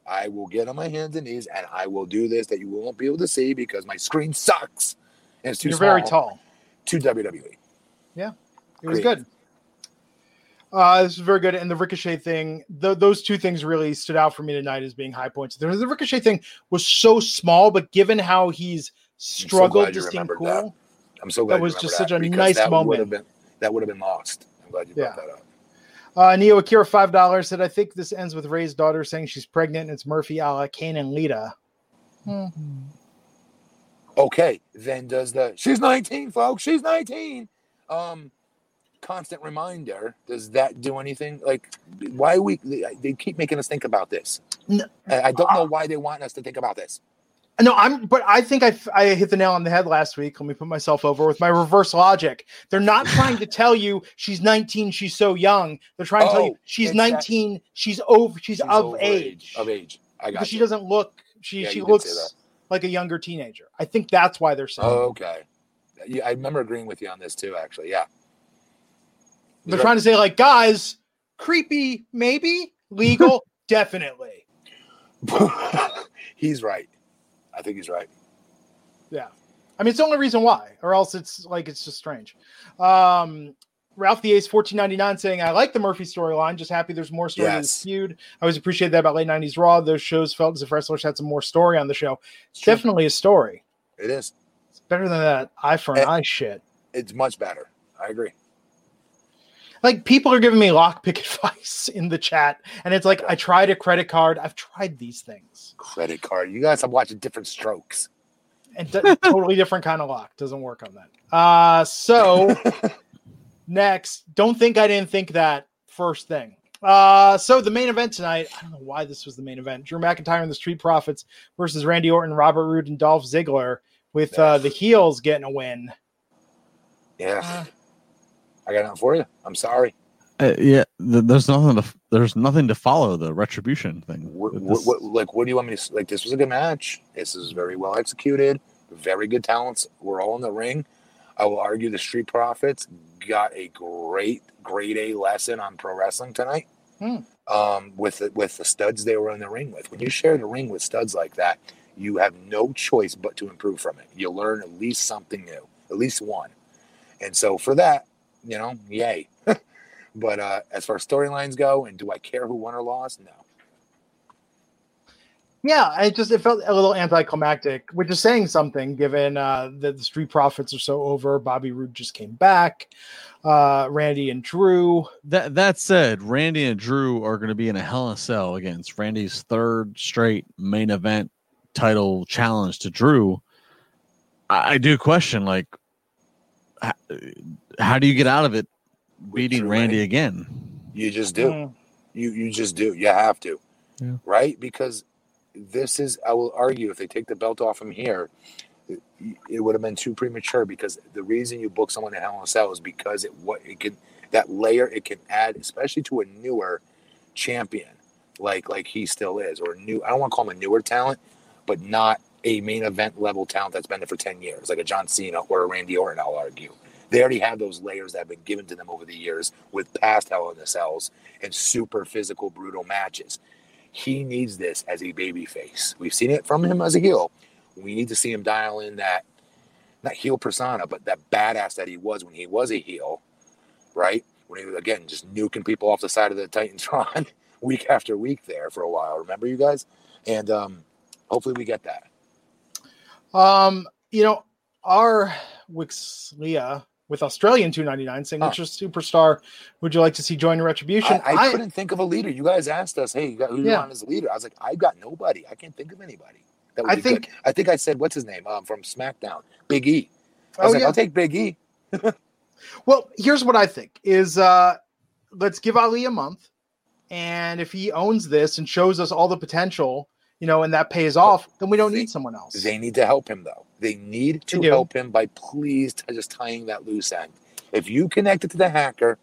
I will get on my hands and knees and I will do this that you won't be able to see because my screen sucks and it's too You're small very tall. to E. WWE. It was Great. good. Uh, this is very good. And the Ricochet thing, th- those two things really stood out for me tonight as being high points. The, the Ricochet thing was so small, but given how he's struggled glad to seem cool, that. I'm so glad That you was just that such a nice that moment. Would been, that would have been lost. I'm glad you brought Yeah. that up. Uh, Neo Akira five dollars said, "I think this ends with Rey's daughter saying she's pregnant. and It's Murphy, a Kane and Lita." Hmm. Okay, then does the she's 19, folks? She's 19. Um, constant reminder. Does that do anything? Like, why we they keep making us think about this? No. I don't know why they want us to think about this. No, I'm, but I think I, I hit the nail on the head last week. Let me put myself over with my reverse logic. They're not trying to tell you she's 19, she's so young. They're trying to tell you Oh, she's it's that- 19, she's over, she's, She's of over age. Of age. I got she doesn't look, she Yeah, she you did say looks like a younger teenager. I think that's why they're saying. Oh, okay. I remember agreeing with you on this too. Actually, yeah. They're trying to say like, guys, creepy, maybe legal, definitely. he's right. I think he's right. Yeah. I mean, it's the only reason why, or else it's like it's just strange. Um, Ralph the Ace, fourteen ninety nine, saying, "I like the Murphy storyline. Just happy there's more story to Yes. feud. I always appreciate that about late nineties Raw. Those shows felt as if wrestlers had some more story on the show. It's true. definitely a story. It is. Better than that eye for an Eh. eye shit. It's much better. I agree. Like people are giving me lockpick advice in the chat, and it's like I tried a credit card. I've tried these things, Credit card. You guys have watching different strokes. and t- totally different kind of lock doesn't work on that. Uh, so next, don't think I didn't think that first thing. Uh, so the main event tonight, I don't know why this was the main event. Drew McIntyre and the Street Profits versus Randy Orton, Robert Roode, and Dolph Ziggler, with uh, the heels getting a win. Yeah. Uh, I got nothing for you. I'm sorry. Uh, yeah, th- there's nothing to there's nothing to follow the retribution thing. What, what, what, like, what do you want me to s- like? This was a good match. This is very well executed. Very good talents. We're all in the ring. I will argue the Street Profits got a great, grade A lesson on pro wrestling tonight. Hmm. Um, with the, with the studs they were in the ring with. When you share the ring with studs like that, you have no choice but to improve from it. You'll learn at least something new, at least one. And so for that, you know, yay. but uh, as far as storylines go, and do I care who won or lost? No. yeah, it just it felt a little anticlimactic, which is saying something given uh, that the Street Profits are so over. Bobby Roode just came back. Uh, Randy and Drew. That that said, Randy and Drew are going to be in a hell in a cell against Randy's third straight main event title challenge to Drew. I, I do question like, how, how do you get out of it beating Drew Randy Randy? again? You just do. Mm. You you just do. You have to. Yeah. Right? Because this is I will argue if they take the belt off him here, it, it would have been too premature because the reason you book someone in Hell in a Cell is because it what it can that layer it can add, especially to a newer champion like like he still is, or new I don't want to call him a newer talent, but not a main event level talent that's been there for 10 years, like a John Cena or a Randy Orton, I'll argue. They already have those layers that have been given to them over the years with past Hell in the Cells and super physical, brutal matches. He needs this as a baby face. We've seen it from him as a heel. We need to see him dial in that, not heel persona, but that badass that he was when he was a heel, right? When he was, again, just nuking people off the side of the Titantron week after week there for a while. Remember, you guys? And um, hopefully we get that. Um, you know, our Wixlia with Australian 299 saying, Huh. superstar would you like to see join Retribution? I, I, couldn't think of a leader. You guys asked us, hey, you got, who do you want as a leader? I was like, I've got nobody. I can't think of anybody. That would I be think- good. I think I said, what's his name um, from SmackDown? Big E. I Oh, was like, yeah. I'll take Big E. Well, here's what I think is uh let's give Ali a month. And if he owns this and shows us all the potential, you know, and that pays off, then we don't They- need someone else. They need to help him though. They need to They help him by please just tying that loose end. If you connect it to the hacker,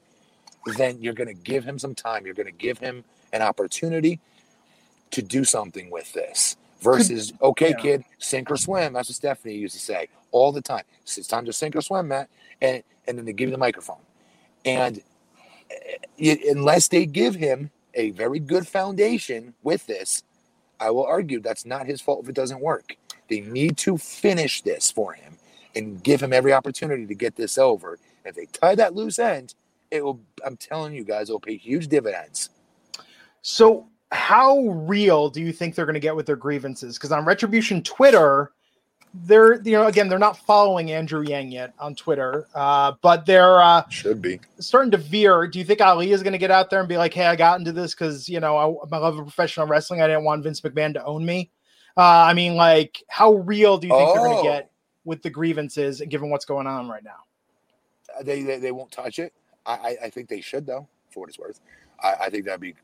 then you're going to give him some time. You're going to give him an opportunity to do something with this. Versus, okay, yeah. kid, sink or swim. That's what Stephanie used to say all the time. It's time to sink or swim, Matt. And and then they give you the microphone. And uh, unless they give him a very good foundation with this, I will argue that's not his fault if it doesn't work. They need to finish this for him and give him every opportunity to get this over. If they tie that loose end, it will. I'm telling you guys, it will pay huge dividends. So, how real do you think they're going to get with their grievances? Because on Retribution Twitter, they're you know again they're not following Andrew Yang yet on Twitter, uh, but they're uh, Should be. starting to veer. Do you think Ali is going to get out there and be like, "Hey, I got into this because you know I, I love professional wrestling. I didn't want Vince McMahon to own me." Uh, I mean, like, how real do you think they're going Oh. to get with the grievances, given what's going on right now? Uh, They they, they won't touch it. I, I I think they should though, for what it's worth. I, I think that'd be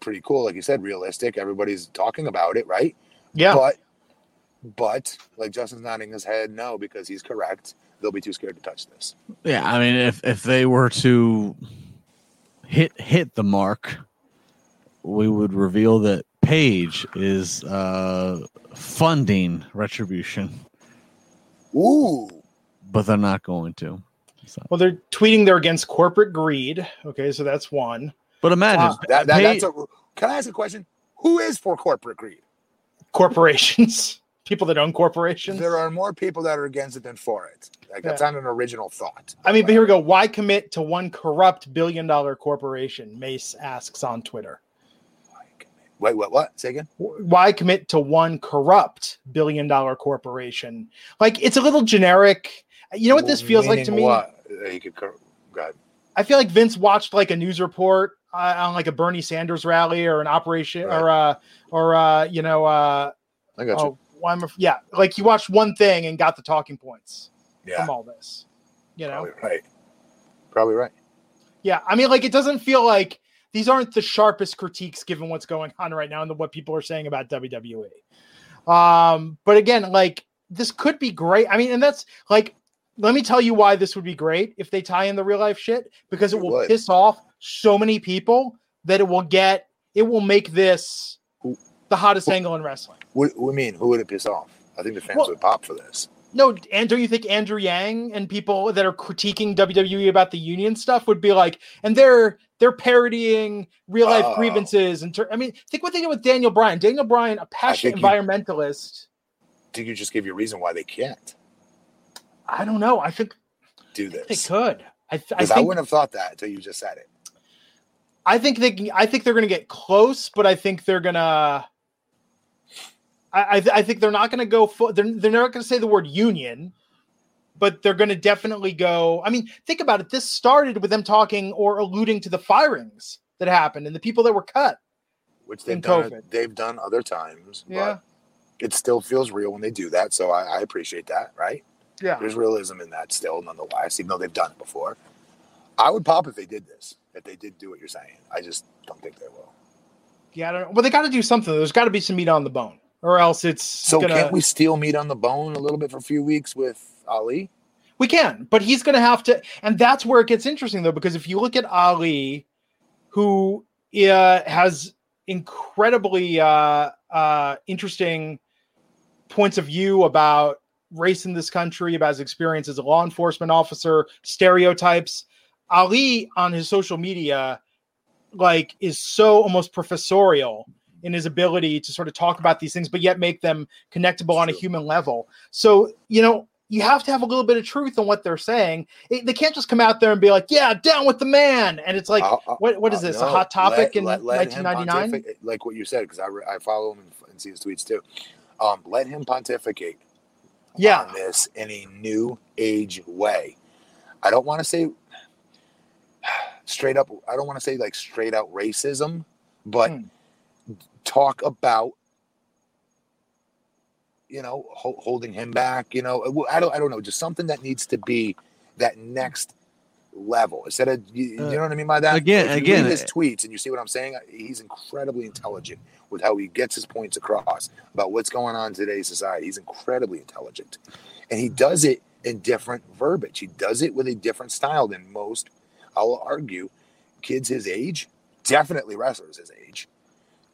pretty cool. Like you said, realistic. Everybody's talking about it, right? Yeah, But but like Justin's nodding his head, no, because he's correct. They'll be too scared to touch this. Yeah, I mean, if if they were to hit hit the mark, we would reveal that Page is uh, funding retribution, Ooh. but they're not going to. So, well, they're tweeting they're against corporate greed. Okay, so that's one. but imagine Uh, That, that, Paige- that's a, can I ask a question? Who is for corporate greed? Corporations, people that own corporations. There are more people that are against it than for it. Like that's Yeah. not an original thought. I mean, but here we go. Why commit to one corrupt billion dollar corporation? Mace asks on Twitter. Wait, what? What? Say again. Why commit to one corrupt billion dollar corporation? Like, it's a little generic. You know what this feels like to Meaning me? What? You could. cor- Go ahead. I feel like Vince watched like a news report uh, on like a Bernie Sanders rally or an operation or uh or uh you know uh I got you. oh, why am I- yeah like he watched one thing and got the talking points Yeah. from all this. You know, Probably right. Probably right. Yeah, I mean, like it doesn't feel like these aren't the sharpest critiques given what's going on right now and the, what people are saying about WWE. Um, but again, like this could be great. I mean, and that's like, let me tell you why this would be great if they tie in the real life shit because it, It will would. piss off so many people that it will get it will make this the hottest angle in wrestling. What, what do you mean? Who would it piss off? I think the fans Well- would pop for this. No, and don't you think Andrew Yang and people that are critiquing WWE about the union stuff would be like, and they're they're parodying real life Oh. grievances and ter- I mean, think what they did with Daniel Bryan. Daniel Bryan, a passionate think environmentalist. Did you just give you a reason why they can't I don't know. I think do this. they could. I, th- I Because I, wouldn't have thought that until you just said it. I think they can- I think they're going to get close, but I think they're gonna. I I, th- I think they're not going to go. Full, they're they're not going to say the word union, but they're going to definitely go. I mean, think about it. This started with them talking or alluding to the firings that happened and the people that were cut. Which they've done. COVID. They've done other times. Yeah. But it still feels real when they do that. So I, I appreciate that. Right. Yeah, There's realism in that still, nonetheless, even though they've done it before. I would pop if they did this. If they did do what you're saying, I just don't think they will. yeah. I don't know. Well, they got to do something. There's got to be some meat on the bone, or else it's So gonna. can't we steal meat on the bone a little bit for a few weeks with Ali? We can, but he's going to have to, and that's where it gets interesting though, because if you look at Ali, who uh, has incredibly uh, uh, interesting points of view about race in this country, about his experience as a law enforcement officer, stereotypes. Ali on his social media, like, is so almost professorial in his ability to sort of talk about these things, but yet make them connectable on a human level. So, you know, you have to have a little bit of truth in what they're saying. It- they can't just come out there and be like, "Yeah, down with the man," and it's like, I'll- I'll- what what is Uh, this? no, a hot topic let- in let- let 1999? Like what you said, because I, re- I follow him and, and see his tweets too. Um, let him pontificate Yeah, on this in a new age way. I don't want to say straight up. I don't want to say like straight out racism, but Hmm. Talk about you know ho- holding him back. You know, I don't. I don't know. Just something that needs to be that next level instead of you, you Uh, know what I mean by that. again- again, his uh, tweets and you see what I'm saying. He's incredibly intelligent with how he gets his points across about what's going on in today's society. He's incredibly intelligent, and he does it in different verbiage. He does it with a different style than most. I'll argue, kids his age, definitely wrestlers his age.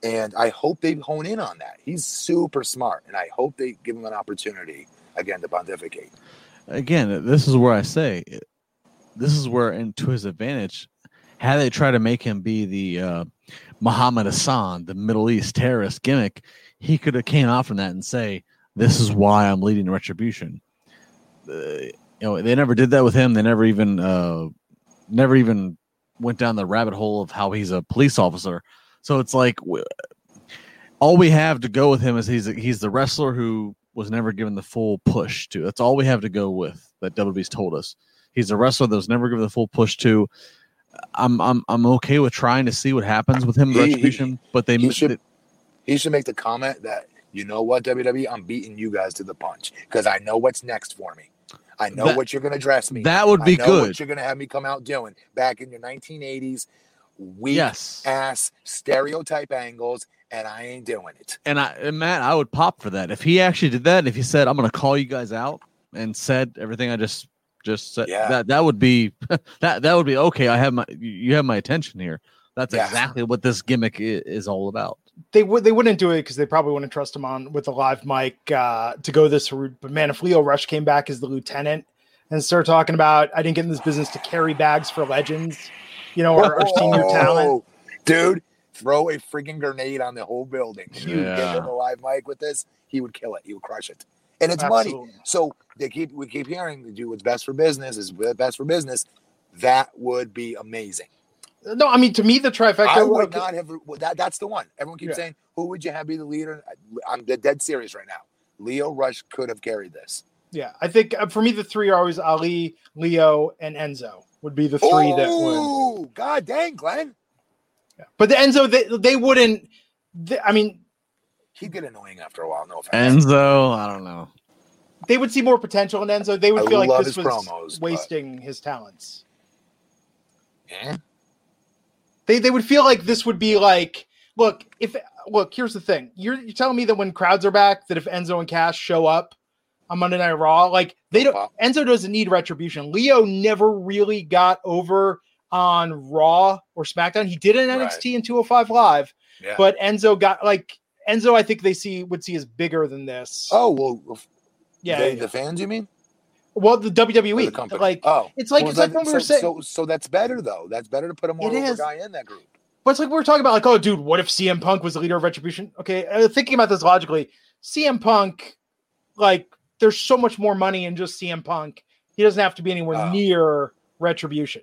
And I hope they hone in on that. He's super smart, and I hope they give him an opportunity again to pontificate. again, this is where I say this is where, and to his advantage, had they tried to make him be the uh, Muhammad Hassan, the Middle East terrorist gimmick, he could have came off from that and say, "This is why I'm leading retribution." Uh, you know, they never did that with him. They never even, uh, never even went down the rabbit hole of how he's a police officer. So it's like all we have to go with him is he's he's the wrestler who was never given the full push to. That's all we have to go with that WWE's told us. He's a wrestler that was never given the full push to. I'm I'm I'm okay with trying to see what happens with him He- he- retribution, but they he should- they- He should make the comment that you know what WWE, I'm beating you guys to the punch because I know what's next for me. I know That- what you're going to dress me. that would I be know good. What you're going to have me come out doing back in your 1980s weak Yes. ass stereotype angles, and I ain't doing it. And I and Matt, I would pop for that if he actually did that. If he said, "I'm going to call you guys out," and said everything I just just said, Yeah. that that would be that that would be okay. I have my you- you have my attention here. That's Yeah. exactly what this gimmick is, is all about. they would they wouldn't do it because they probably wouldn't trust him on with a live mic uh, to go this route. But man, if Lio Rush came back as the lieutenant and started talking about I didn't get in this business to carry bags for legends, you know, our, our senior talent. Dude. Throw a freaking grenade on the whole building. If you Yeah. give him a live mic with this, he would kill it. He would crush it. And it's money. So they keep we keep hearing to do what's best for business is best for business. That would be amazing. No, I mean to me the trifecta. I would like, not have that. That's the one. Everyone keeps Yeah. saying, "Who would you have be the leader?" I'm dead, dead serious right now. Lio Rush could have carried this. Yeah, I think uh, for me the three are always Ali, Lio, and Enzo would be the three that would. Oh, god dang, Glenn, But the Enzo, they, they wouldn't. They, I mean, he'd get annoying after a while. No offense. Enzo, I don't know. they would see more potential in Enzo. They would I feel like this was promos, but- wasting his talents. Yeah. They they would feel like this would be like, look, if look, here's the thing. You're you're telling me that when crowds are back, that if Enzo and Cass show up on Monday Night Raw, like they don't Pop. Enzo doesn't need retribution. Lio never really got over on Raw or SmackDown. He did in Right. NXT and 205 Live, Yeah. but Enzo got like Enzo, I think they see would see as bigger than this. oh well, yeah. they, yeah. the fans, you mean? well, the WWE, the company? like oh, it's like Well, it's like when we were so, saying, so so that's better though. That's better to put a more It over is. guy in that group. But it's like we're talking about, like, oh, dude, what if CM Punk was the leader of Retribution? Okay, uh, thinking about this logically, CM Punk, like, there's so much more money in just CM Punk. He doesn't have to be anywhere Oh. near Retribution.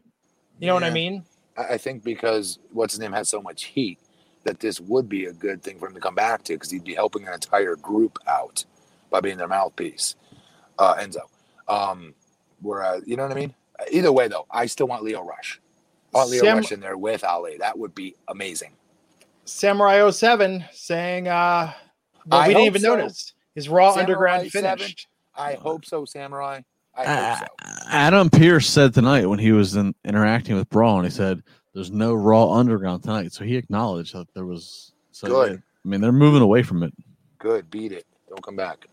You know what I mean? I think because what's his name has so much heat that this would be a good thing for him to come back to because he'd be helping an entire group out by being their mouthpiece. Uh, Enzo. Um, whereas, you know what I mean? Either way, though, I still want Lio Rush. I want Lio Sam- Rush in there with Ali. That would be amazing. Samurai 07 saying, uh, well, I we didn't even so. notice. Is Raw Samurai Underground 7? finished? I hope so, Samurai. I Uh, hope so. Adam Pearce said tonight when he was in, interacting with Braun, he said, "There's no Raw Underground tonight," so he acknowledged that there was. So Good. yeah, I mean, they're moving away from it. Good. Beat it. Don't come back.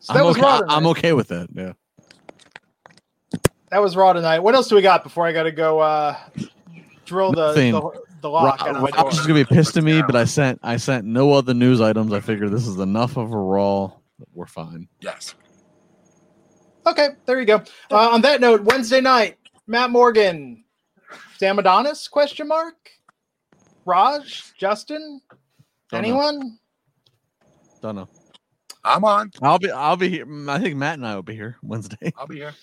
So that I'm, was okay, Raw I- I'm okay with that. Yeah. That was Raw tonight. What else do we got before I got to go uh, drill the, Nothing. the, the lock? Rob, on my Rob's gonna be pissed at me, but I sent I sent no other news items. I figured this is enough of a Raw. We're fine. Yes. Okay, there you go. Uh, on that note, Wednesday night, Matt Morgan, Sam Adonis? Question mark. Raj, Justin, Don't know. anyone? Don't know. I'm on. I'll be I'll be here. I think Matt and I will be here Wednesday. I'll be here.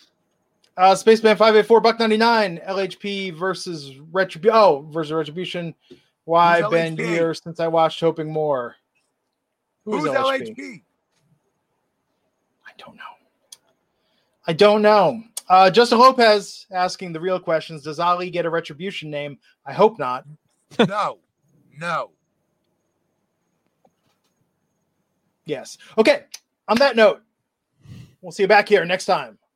Uh, Spaceman five eight four buck ninety nine LHP versus Retribution. Oh, versus Retribution. Why Who's been LHP? years since I watched Hoping More? Who's, LHP? I don't know. I don't know. Uh, Justin Lopez asking the real questions. Does Ali get a Retribution name? I hope not. no. No. Yes. Okay. On that note, we'll see you back here next time